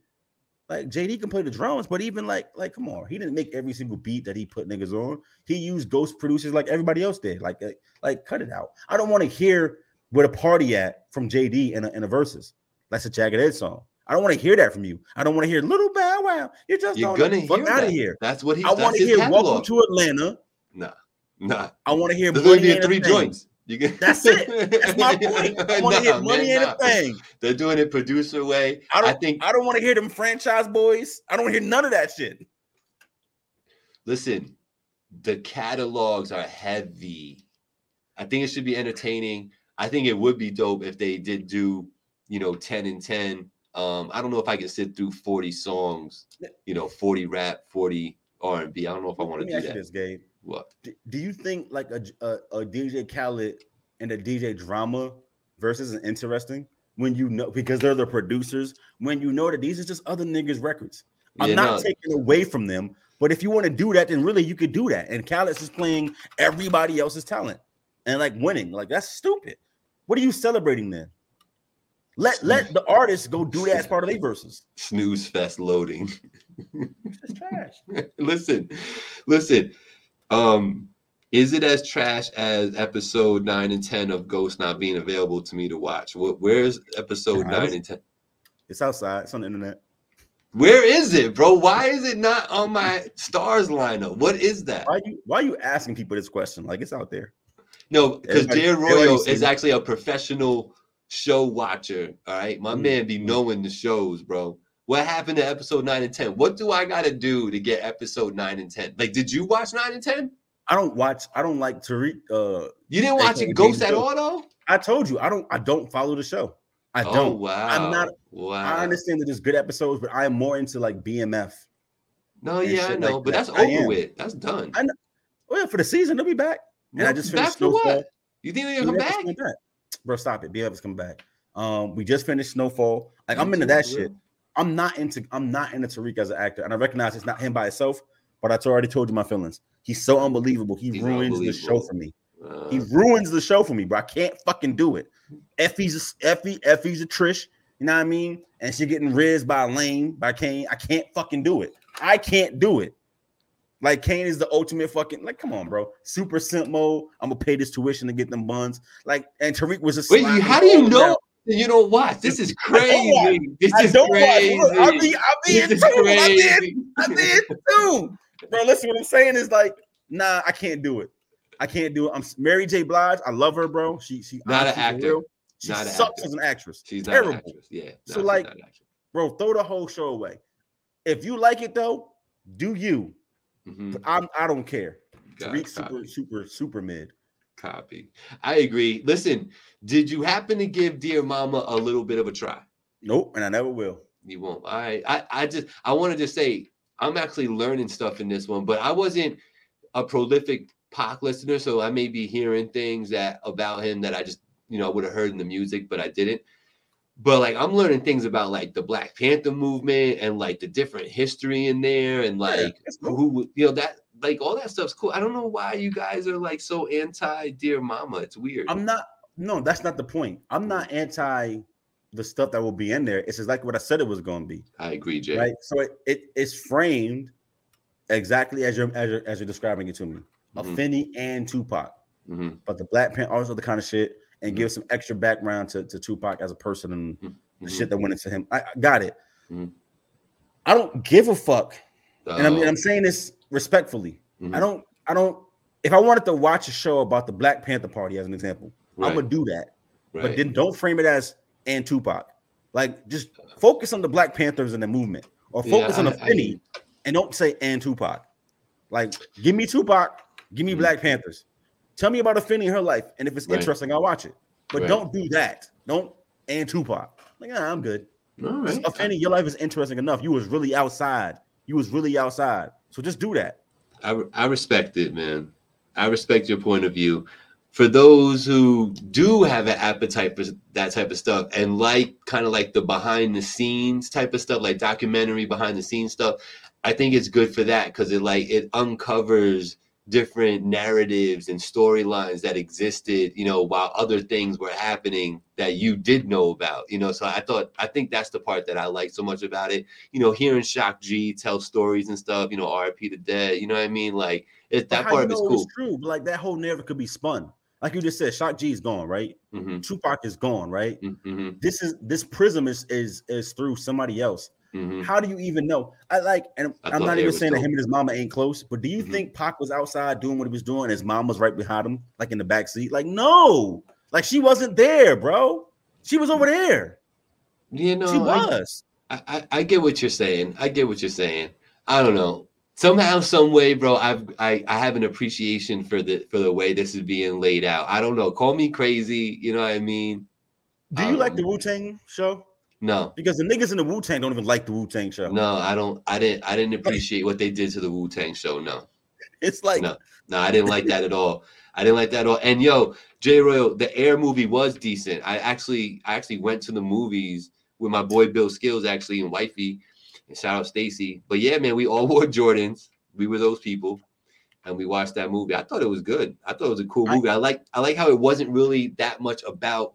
B: Like JD can play the drums, but even like like come on, he didn't make every single beat that he put niggas on. He used ghost producers like everybody else did. Like like, like cut it out. I don't want to hear where the party at from JD in a, in a verses. That's a Jagged Edge song. I don't want to hear that from you. I don't want to hear little bow wow. You're just
A: You're gonna
B: fuck
A: hear
B: out of here.
A: That's what he's.
B: I want to hear
A: catalog.
B: Welcome to Atlanta.
A: Nah, nah.
B: I want to hear
A: There's only
B: Money
A: be three
B: Thing.
A: joints. You get,
B: That's it. That's my point. I want to hear Money
A: man,
B: Ain't
A: nah.
B: a Thing.
A: They're doing it producer way.
B: I
A: I,
B: don't
A: think.
B: I don't want to hear them franchise boys. I don't hear none of that shit.
A: listen, the catalogs are heavy. I think it should be entertaining. I think it would be dope if they did do, you know, 10 and 10. Um, I don't know if I could sit through 40 songs, you know, 40 rap, 40 R&B. I don't know if I want to do that.
B: this, Gabe.
A: What?
B: D- Do you think like a, a, a DJ Khaled and a DJ Drama versus is interesting when you know because they're the producers when you know that these are just other niggas' records. I'm
A: Yeah,
B: not
A: no.
B: taking away from them, but if you want to do that, then really you could do that. And Khaled's is playing everybody else's talent and like winning. Like that's stupid. What are you celebrating then? Let let the artists go do that as part of their verses.
A: Snooze fest loading.
B: It's trash.
A: listen, listen. Um, is it as trash as episode nine and ten of Ghost not being available to me to watch? What? Where's episode
B: Nah,
A: nine and ten?
B: It's outside. It's on the internet.
A: Where is it, bro? Why is it not on my Starz lineup? What is that?
B: Why you why are you asking people this question? Like it's out there.
A: No, because
B: everybody
A: Royal is actually a professional show watcher. All right, my
B: Mm,
A: man be
B: mm.
A: knowing the shows, bro. What happened to episode nine and ten? What do I gotta do to get episode nine and ten? Like, did you watch nine and ten?
B: I don't watch. I don't like Tariq. Uh,
A: You didn't watch it Ghost at all, though.
B: I told you I don't. I don't follow the show. I
A: Oh
B: don't.
A: wow!
B: I'm not-
A: Wow.
B: I understand that there's good episodes, but I am more into like BMF.
A: No, yeah, I know,
B: like
A: but
B: that.
A: that's over with. That's done.
B: I Oh yeah, for the season they'll be back. And I just finished Snowfall.
A: what? You think they're gonna come back?
B: coming back. Bro, stop it. BF is coming back. Um, we just finished Snowfall. Like I'm into that shit. I'm not into I'm not into Tariq as an actor, and I recognize it's not him by itself. But I already told you my feelings. He's so unbelievable. He
A: He's
B: ruins the show for me.
A: Uh,
B: He ruins the show for me, bro. I can't fucking do it. Effie's a, Effie, Effie's a Trish. You know what I mean? And she getting rizzed by Lane, by Kane. I can't fucking do it. I can't do it. Like Kane is the ultimate fucking like. Come on, bro. Super simp mode. I'm gonna pay this tuition to get them buns. Like, and Tariq was a.
A: Wait, how do you know you don't watch? This is
B: watch.
A: crazy. This is
B: don't watch.
A: crazy.
B: Look, I be, I in
A: This
B: tune.
A: is
B: I in. I in tune. Bro, listen, what I'm saying is like, nah, I can't do it. I can't do it. I'm Mary J. Blige. I love her, bro. She she
A: Not an actor.
B: real, She
A: Not
B: sucks
A: actor.
B: as an actress.
A: She's not
B: terrible,
A: actress. Yeah.
B: So,
A: no, she's
B: like,
A: not
B: bro. Throw the whole show away. If you like it though, do you?
A: Mhm.
B: I'm I don't care.
A: Got
B: Tariq super super super mid.
A: Copy. I agree. Listen, did you happen to give Dear Mama a little bit of a try?
B: Nope, and I never will.
A: You won't. I I I just I wanted to say I'm actually learning stuff in this one, but I wasn't a prolific Pac listener, so I may be hearing things that about him that I just you know I would have heard in the music, but I didn't. But like I'm learning things about like the Black Panther movement and like the different history in there and like
B: it's cool.
A: who you know that like all that stuff's cool. I don't know why you guys are like so anti Dear Mama. It's weird.
B: I'm not. No, that's not the point. I'm not anti the stuff that will be in there. It's just like what I said it was going to be.
A: I agree, Jay.
B: right? So it, it it's framed exactly as you're as you're, as you're describing it to me. Afeni and Tupac,
A: hmm
B: but the Black Panther also the kind of shit and
A: Mhm.
B: give some extra background to, to Tupac as a person and the
A: Mhm.
B: shit that went into him. I, I got it.
A: Mhm.
B: I don't give a fuck, and I mean
A: Oh,
B: I'm saying this respectfully.
A: mhm.
B: I don't. I don't. If I wanted to watch a show about the Black Panther Party as an example, I'm gonna do that. But then don't frame it as and Tupac. Like just focus on the Black Panthers and the movement, or
A: Yeah,
B: focus on
A: I-
B: the Finney, and don't say and Tupac. Like give me Tupac, give me
A: Mhm.
B: Black Panthers. Tell me about Afeni in her life, and if it's
A: Right.
B: interesting, I'll watch it. But
A: Right.
B: don't do that. Don't and Tupac. Like I'm good.
A: All right.
B: Finney, your life is interesting enough. You was really outside. You was really outside. So just do that.
A: I, I respect it, man. I respect your point of view. For those who do have an appetite for that type of stuff and like kind of like the behind the scenes type of stuff, like documentary behind the scenes stuff, I think it's good for that because it like it uncovers different narratives and storylines that existed, you know, while other things were happening that you did know about, you know. So I thought I think that's the part that I like so much about it. You know, hearing Shock G tell stories and stuff, you know, RP the dead, you know what I mean? Like it that part of it's cool.
B: It's true. But like that whole narrative could be spun. Like you just said, Shock G is gone, right?
A: hmm
B: Tupac is gone, right?
A: hmm
B: This is this prism is is is through somebody else.
A: Hmm
B: How do you even know? I like, and
A: I
B: I'm not even saying that him and his mama ain't close, but do you
A: Mhm.
B: think Pac was outside doing what he was doing, and his mom was right behind him, like in the back seat? Like, no, like she wasn't there, bro. She was over there.
A: You know,
B: she was.
A: I, I, I get what you're saying. I get what you're saying. I don't know. Somehow, some way, bro. I've I, I have an appreciation for the for the way this is being laid out. I don't know. Call me crazy. You know what I mean?
B: Do you like
A: Um,
B: the Wu Tang show?
A: No,
B: Because the niggas in the Wu Tang don't even like the Wu Tang show.
A: no, I don't. I didn't. I didn't appreciate what they did to the Wu Tang show. No,
B: It's like
A: No. no, I didn't like that at all. I didn't like that at all. And yo, J Royal, the Air movie was decent. I actually, I actually went to the movies with my boy Bill Skills actually and wifey. And shout out Stacy. But yeah, man, we all wore Jordans. We were those people, and we watched that movie. I thought it was good. I thought it was a cool movie. I like, I like how it wasn't really that much about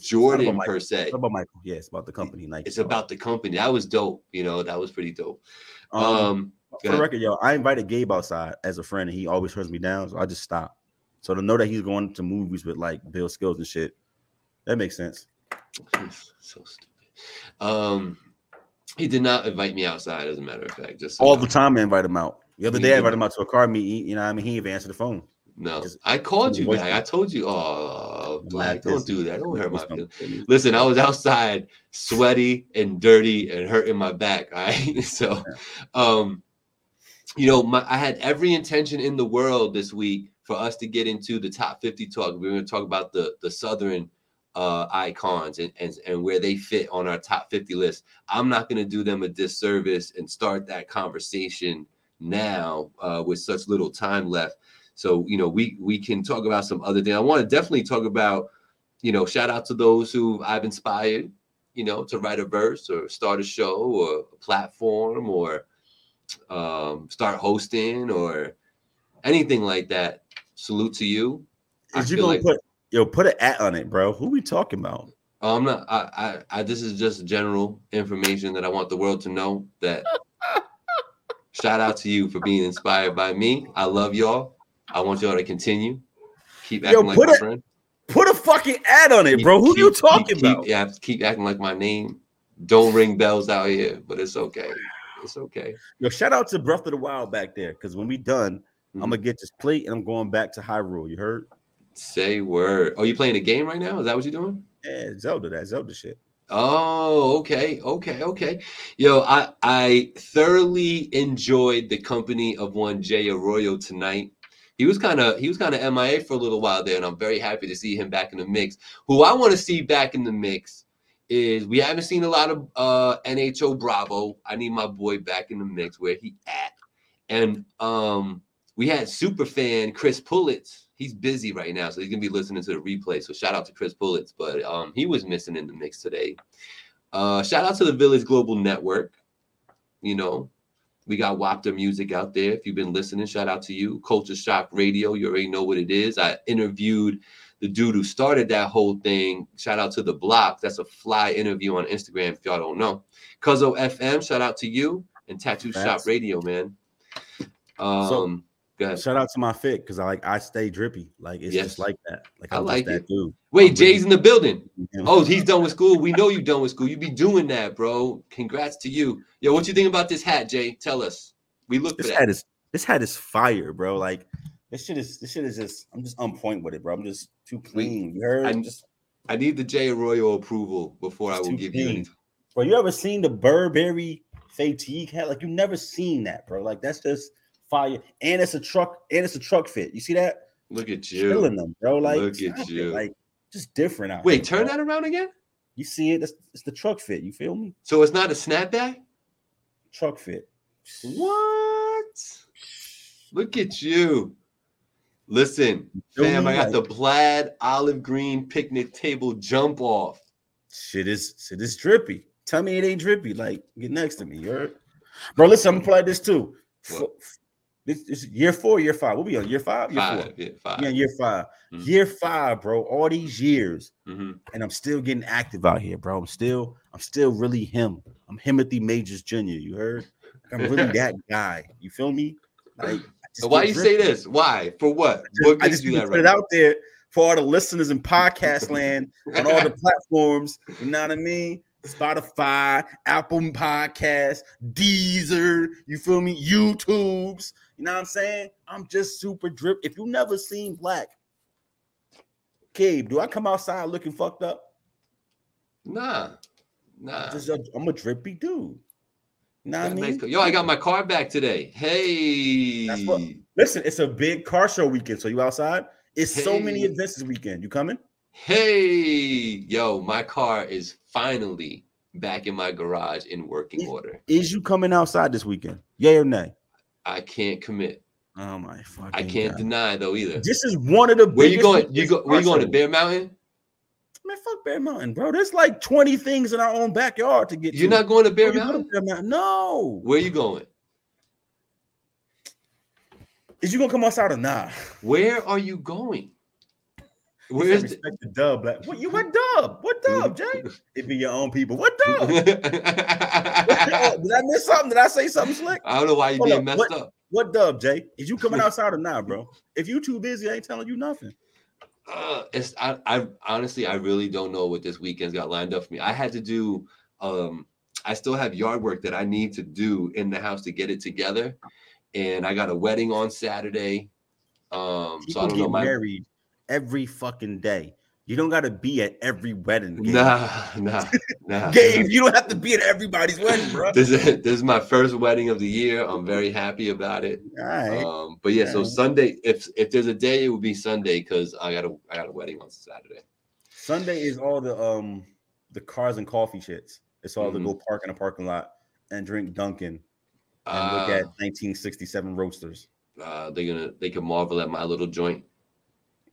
A: Jordan per se.
B: About Michael? Yeah, about the company. Nike.
A: It's about the company. That was dope. You know, that was pretty dope.
B: um,
A: Um,
B: for the record, yo, I invited Gabe outside as a friend, and he always turns me down, so I just stopped. So to know that he's going to movies with like Bill Skills and shit, that makes sense.
A: so stupid. Um, he did not invite me outside, as a matter of fact. Just so
B: All the time, I invite him out. The other day, I invited him out to a car meet. You know, I mean, he even answered the phone.
A: No,
B: just-
A: I called you back. I told you, oh, Black, don't do that. Don't hurt my feelings. Listen, I was outside, sweaty and dirty and hurting my back. All right, so, um, you know, my, I had every intention in the world this week for us to get into the top 50 talk. We are going to talk about the the Southern uh, icons and, and and where they fit on our top 50 list. I'm not going to do them a disservice and start that conversation now uh, with such little time left. So you know, we we can talk about some other things. I want to definitely talk about, you know, shout out to those who I've inspired, you know, to write a verse or start a show or a platform or um, start hosting or anything like that. Salute to you. I
B: Is you gonna
A: like-
B: put yo put an at on it, bro? Who we talking about?
A: Oh, I'm not. I, I, I. This is just general information that I want the world to know. That shout out to you for being inspired by me. I love y'all. I want y'all to continue. Keep
B: Yo,
A: acting like
B: put
A: my
B: it-
A: friend.
B: Put a fucking ad on it, bro. Who
A: Keep-
B: you talking
A: keep-
B: about?
A: Yeah, keep acting like my name. Don't ring bells out here, but it's okay. It's okay.
B: Yo, shout out to Breath of the Wild back there, because when we done,
A: Mhm.
B: I'm gonna get this plate and I'm going back to Hyrule. You heard?
A: Say word. Oh, you playing a game right now? Is that what you're doing?
B: Yeah, Zelda, that Zelda shit.
A: Oh, okay, okay, okay. Yo, I I thoroughly enjoyed the company of one Jay Arroyo tonight. He was kind of he was kind of MIA for a little while there, and I'm very happy to see him back in the mix. Who I want to see back in the mix is we haven't seen a lot of uh NHO Bravo. I need my boy back in the mix where he at. And um we had super fan Chris Pullitz. He's busy right now, so he's gonna be listening to the replay. So shout out to Chris Pullitz, but um he was missing in the mix today. Uh shout out to the Village Global Network. You know, we got Wapta Music out there. If you've been listening, shout out to you. Culture Shock Radio, you already know what it is. I interviewed the dude who started that whole thing. Shout out to the block. That's a fly interview on Instagram if y'all don't know. Cuzzo FM, shout out to you and Tattoo Shop Radio, man. Um, ahead.
B: Shout out to my fit because I like I stay drippy. Like it's
A: Yes.
B: just like that. Like
A: I
B: I'm
A: like
B: just that
A: it.
B: dude.
A: Wait,
B: I'm
A: Jay's in the building. Oh, he's done with school. We know you done with school. You be doing that, bro. Congrats to you. Yo, what you think about this hat, Jay? Tell us. We look for
B: this
A: that.
B: hat is this hat is fire, bro. Like this shit is this shit is just I'm just on point with it, bro. I'm just too clean. You heard?
A: I-
B: just
A: I need the Jay Arroyo approval before I will give you.
B: clean.
A: Any.
B: bro. You ever seen the Burberry fatigue hat? Like you've never seen that, bro. Like that's just fire. And it's a truck. And it's a truck fit. You see that?
A: Look at you.
B: Killing them, bro. Like
A: Look at
B: stop it. Like just different out.
A: Wait,
B: here,
A: turn
B: bro.
A: that around again.
B: You see it? It's, it's the truck fit. You feel me?
A: So it's not a snapback.
B: Truck fit.
A: What? Look at you. Listen, fam. I got the plaid olive green picnic table jump off.
B: shit is shit is drippy. Tell me it ain't drippy. Like get next to me. You heard? Bro, listen, I'm gonna play this too. F- This is year four, year five. We'll be on year five, year four.
A: Yeah, five.
B: Yeah, year 5
A: Mhm.
B: Year five, bro. All these years,
A: Mhm.
B: and I'm still getting active out here, bro. I'm still, I'm still really him. I'm Timothy Majors Jr. You heard? Like, I'm really that guy. You feel me? Like, I just
A: So why you say this? Why? For what? What
B: I just
A: you that
B: put it out there for all the listeners in podcast land on all the platforms. You know what I mean? Spotify, Apple Podcasts, Deezer. You feel me? YouTube's. You know what I'm saying? I'm just super drip. If you never seen Black, Gabe, do I come outside looking fucked up?
A: Nah, nah.
B: Just a, I'm a drippy dude. Nah, I mean?
A: Yo, I got my car back today. Hey.
B: That's what- Listen, it's a big car show weekend. So you outside? It's so many events this weekend. You coming?
A: Hey, yo, my car is finally back in my garage in working
B: Is-
A: order.
B: Is you coming outside this weekend? Yay or nay?
A: I can't commit.
B: Oh my fucking
A: I can't
B: God.
A: deny though either.
B: This is one of the
A: Where you going? You go? Where you going to. Bear Mountain?
B: Man, fuck Bear Mountain, bro. There's like 20 things in our own backyard to get
A: You're
B: to.
A: not going to Bear
B: go to
A: Mountain?
B: Bear Mountain? No.
A: Where you going?
B: Is you gonna come outside or nah?
A: Where are you going?
B: Where's respect the dub? Like, what you what dub? What dub, Jay? It be your own people. What dub? Did? I miss something? Did I say something slick?
A: I don't know why you
B: Hold
A: being
B: up,
A: messed
B: what-
A: up.
B: What dub, Jay? Is you coming outside or not, bro? If you too busy, I ain't telling you nothing.
A: Uh, it's I, I honestly I really don't know what this weekend's got lined up for me. I had to do um I still have yard work that I need to do in the house to get it together. And I got a wedding on Saturday. Um so I don't
B: get
A: know my
B: married every fucking day. You don't gotta be at every wedding. Gabe.
A: nah nah nah.
B: Gabe, you don't have to be at everybody's wedding, bro.
A: This is this is my first wedding of the year. I'm very happy about it.
B: All right.
A: Um, but yeah, so. Sunday, if if there's a day, it would be Sunday because I got a I got a wedding on Saturday.
B: Sunday is all the um the cars and coffee shits. It's all
A: Mhm.
B: to go park in a parking lot and drink Dunkin' and look
A: Ah,
B: at 1967 roasters.
A: uh, they're gonna they can marvel at my little joint.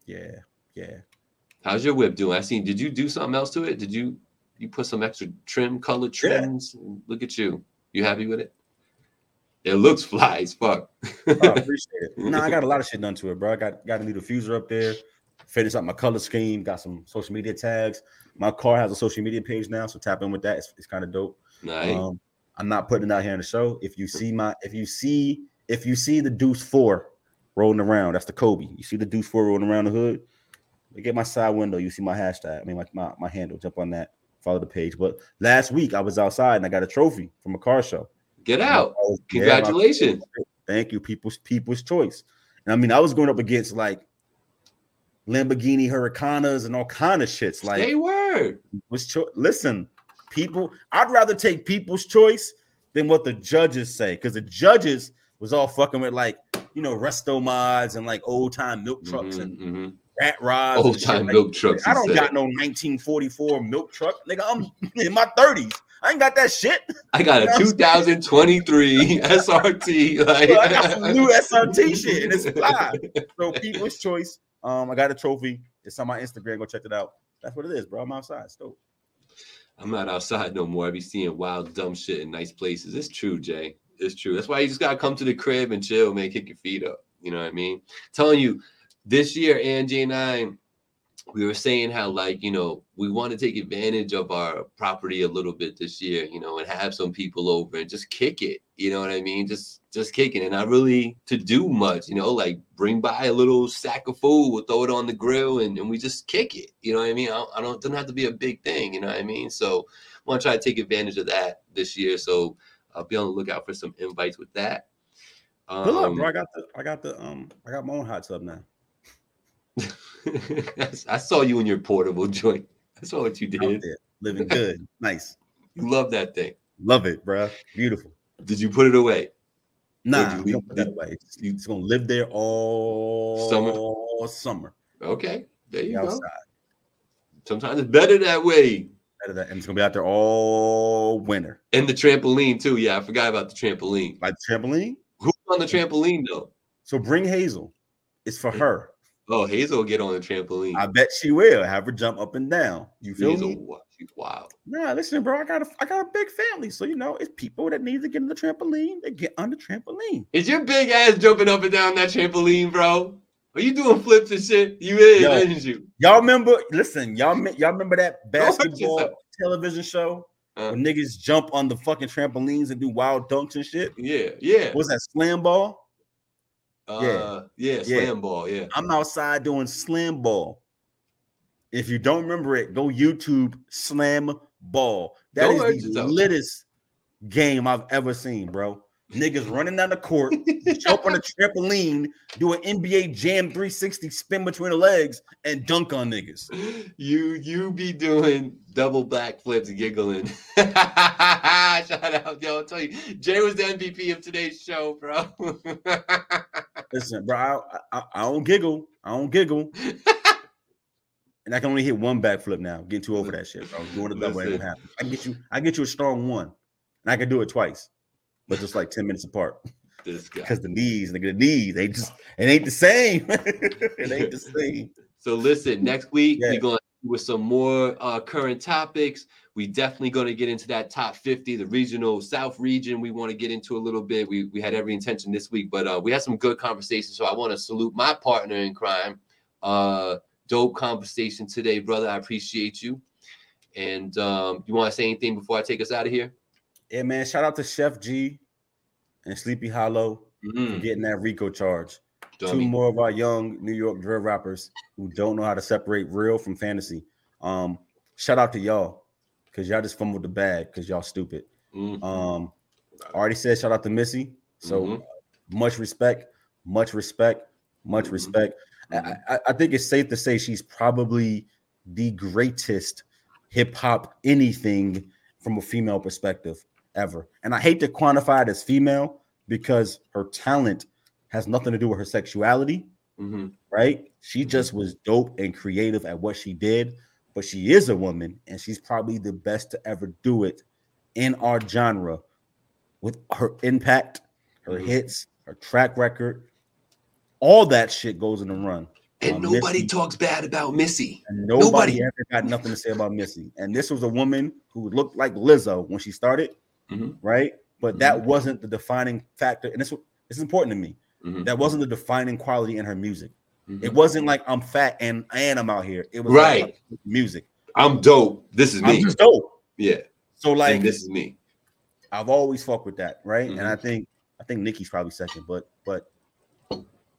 B: Yeah, yeah.
A: How's your whip doing? I seen. Did you do something else to it? Did you you put some extra trim, color
B: Yeah.
A: Look at you. You happy with it? It looks fly as fuck.
B: Oh, I appreciate it. No, I got a lot of shit done to it, bro. I got got a new diffuser up there. Finished up my color scheme. Got some social media tags. My car has a social media page now, so tap in with that. It's, it's kind of dope.
A: nice.
B: Um, I'm not putting it out here in the show. If you see my, if you see, if you see the Deuce Four rolling around, that's the Kobe. You see the Deuce Four rolling around the hood. Look at my side window. You see my hashtag. I mean, my, my my handle. Jump on that. Follow the page. But last week I was outside and I got a trophy from a car show.
A: Get out. Congratulations.
B: Thank you, people's people's choice. And I mean, I was going up against like Lamborghini Huracanas and all kind of shits. Like,
A: Hey, word.
B: was cho- listen, people. I'd rather take people's choice than what the judges say, because the judges was all fucking with like you know resto mods and like old time milk trucks
A: Mhm,
B: and
A: mhm.
B: rat rods.
A: Old time
B: Like,
A: milk trucks.
B: I don't got no 1944 milk truck, nigga. I'm in my 30s. I ain't got that shit.
A: I got a 2023 SRT. Like,
B: I got some new SRT shit and it's fly. So people's choice. Um, I got a trophy. It's on my Instagram. Go check it out. That's what it is, bro. I'm outside. It's dope.
A: I'm not outside no more. I be seeing wild, dumb shit in nice places. It's true, Jay. It's true. That's why you just gotta come to the crib and chill, man. Kick your feet up. You know what I mean? Telling you, this year, Angie and I, we were saying how like you know we want to take advantage of our property a little bit this year, you know, and have some people over and just kick it. You know what I mean? Just just kicking and not really to do much. You know, like bring by a little sack of food, we'll throw it on the grill, and, and we just kick it. You know what I mean? I don't, I don't doesn't have to be a big thing. You know what I mean? So I want to try to take advantage of that this year. So I'll be on the lookout for some invites with that.
B: Good luck,
A: Um,
B: bro. I got the I got the um I got my own hot tub now.
A: I saw you in your portable joint. I saw what you did.
B: living good. nice.
A: You love that thing.
B: Love it, bro. Beautiful.
A: Did you put it away?
B: Nah,
A: you
B: we don't put that away. It's, it's gonna live there all
A: Summer?
B: summer.
A: Okay, there you go. Sometimes it's better that way.
B: Better that- And it's gonna be out there all winter.
A: And the trampoline too. Yeah, I forgot about the trampoline.
B: Like the trampoline.
A: Who's on the trampoline though?
B: So bring Hazel. It's for her.
A: Oh, Hazel will get on the trampoline.
B: I bet she will have her jump up and down. You feel
A: Hazel,
B: me?
A: she's wild.
B: Nah, listen, bro. I got a I got a big family, so you know it's people that need to get on the trampoline. They get on the trampoline.
A: Is your big ass jumping up and down that trampoline, bro? Are you doing flips and shit? You is,
B: Yo.
A: isn't you?
B: Y'all remember? Listen, y'all y'all remember that basketball television show
A: Uh,
B: where niggas jump on the fucking trampolines and do wild dunks and shit?
A: yeah, yeah.
B: What's that slam ball?
A: Uh, yeah,
B: Yeah.
A: slam ball. Yeah.
B: I'm outside doing slam ball. If you don't remember it, go YouTube slam ball. That
A: Don't
B: is the
A: yourself.
B: littest game I've ever seen, bro. Niggas running down the court, jump on a trampoline, do an NBA Jam 360 spin between the legs, and dunk on niggas.
A: You you be doing double backflips, giggling. Shout out, yo! I'll tell you, Jay was the MVP of today's show, bro.
B: Listen, bro, I, I, I don't giggle. I don't giggle. and I can only hit one backflip now. Getting too over that shit, bro. Doing the double ain't
A: Listen.
B: gonna happen. I can get you, I get you a strong one. And I can do it twice, but just like 10 minutes apart.
A: this guy.
B: Because the knees, nigga, the knees, they just it ain't the same. it ain't the same.
A: So listen, next week
B: Yeah.
A: we're going with some more uh, current topics. We definitely going to get into that top 50, the regional South region. We want to get into a little bit. We we had every intention this week, but uh, we had some good conversations. So I want to salute my partner in crime. Uh, dope conversation today, brother. I appreciate you. And um, you want to say anything before I take us out of here?
B: Yeah, man. Shout out to Sheff G and Sleepy Hallow for
A: Mm,
B: getting that Rico charge. Two more of our young New York drill rappers who don't know how to separate real from fantasy. Um, shout out to y'all because y'all just fumbled the bag because y'all stupid.
A: Mm,
B: Um, already said shout out to Missy. So
A: Mhm.
B: much respect, much respect, much
A: Mhm.
B: respect. I-
A: mhm.
B: I, I think it's safe to say she's probably the greatest hip hop anything from a female perspective ever. And I hate to quantify it as female because her talent has nothing to do with her sexuality,
A: Mhm.
B: right? She just was dope and creative at what she did, but she is a woman and she's probably the best to ever do it in our genre with her impact, her
A: Mhm.
B: hits, her track record. all that shit goes in the run.
A: And
B: Um,
A: nobody
B: Missy-
A: talks bad about Missy.
B: And nobody,
A: Nobody.
B: ever got nothing to say about Missy. And this was a woman who looked like Lizzo when she started,
A: Mhm.
B: right? But that wasn't the defining factor. And this, is important to me.
A: Mhm.
B: That wasn't the defining quality in her music.
A: Mhm.
B: It wasn't like I'm fat and and I'm out here. It was
A: Right.
B: like music.
A: I'm dope. This is me.
B: I'm just dope.
A: yeah.
B: So like
A: and this is me.
B: I've always fucked with that, right? And I think I think Nikki's probably second, but but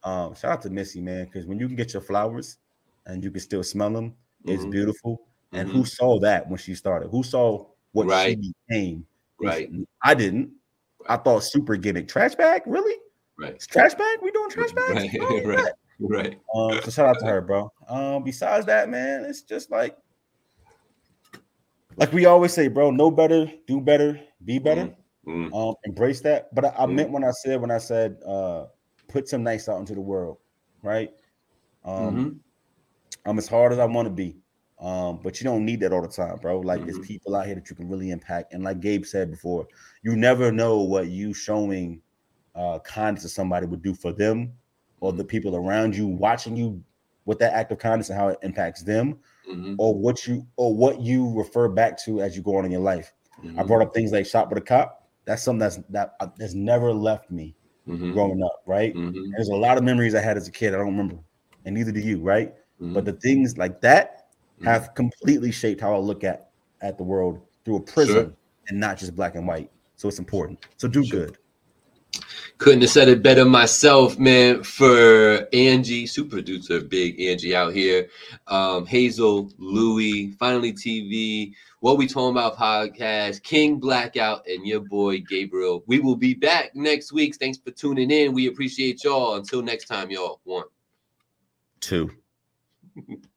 B: um shout out to Missy, man, because when you can get your flowers and you can still smell them, it's
A: Mhm.
B: beautiful. And
A: Mhm.
B: who saw that when she started? Who saw what
A: Right.
B: she became?
A: Right.
B: I didn't. I thought super gimmick. Trash bag, really?
A: Right.
B: It's trash bag? We doing trash bags?
A: Right.
B: Oh,
A: right. Right.
B: Um, so shout out to her, bro. Um, besides that, man, it's just like like we always say, bro, know better, do better, be better.
A: Mm.
B: Um, embrace that. But I, I
A: Mhm.
B: meant when I said when I said uh put some nice out into the world, right? Um,
A: Mhm.
B: I'm as hard as I want to be. Um, but you don't need that all the time, bro. Like there's
A: Mhm.
B: people out here that you can really impact. And like Gabe said before, you never know what you showing uh kindness to somebody would do for them or the people around you watching you with that act of kindness and how it impacts them,
A: Mhm.
B: or what you or what you refer back to as you go on in your life. I
A: Mhm.
B: brought up things like shop with a cop. That's something that's that uh, has never left me
A: Mhm.
B: growing up, right?
A: Mhm.
B: There's a lot of memories I had as a kid. I don't remember, and neither do you, right? But the things like that. Have completely shaped how I look at at the world through a prism
A: Sure.
B: and not just black and white. So it's important. So do
A: Sure.
B: good.
A: Couldn't have said it better myself, man. For Angie, super producer, big Angie out here. Um, Hazel, Louie, Finally TV, What We Talking About podcast, King Blakout, and your boy Gabriel. We will be back next week. Thanks for tuning in. We appreciate y'all. Until next time, y'all. One.
B: Two.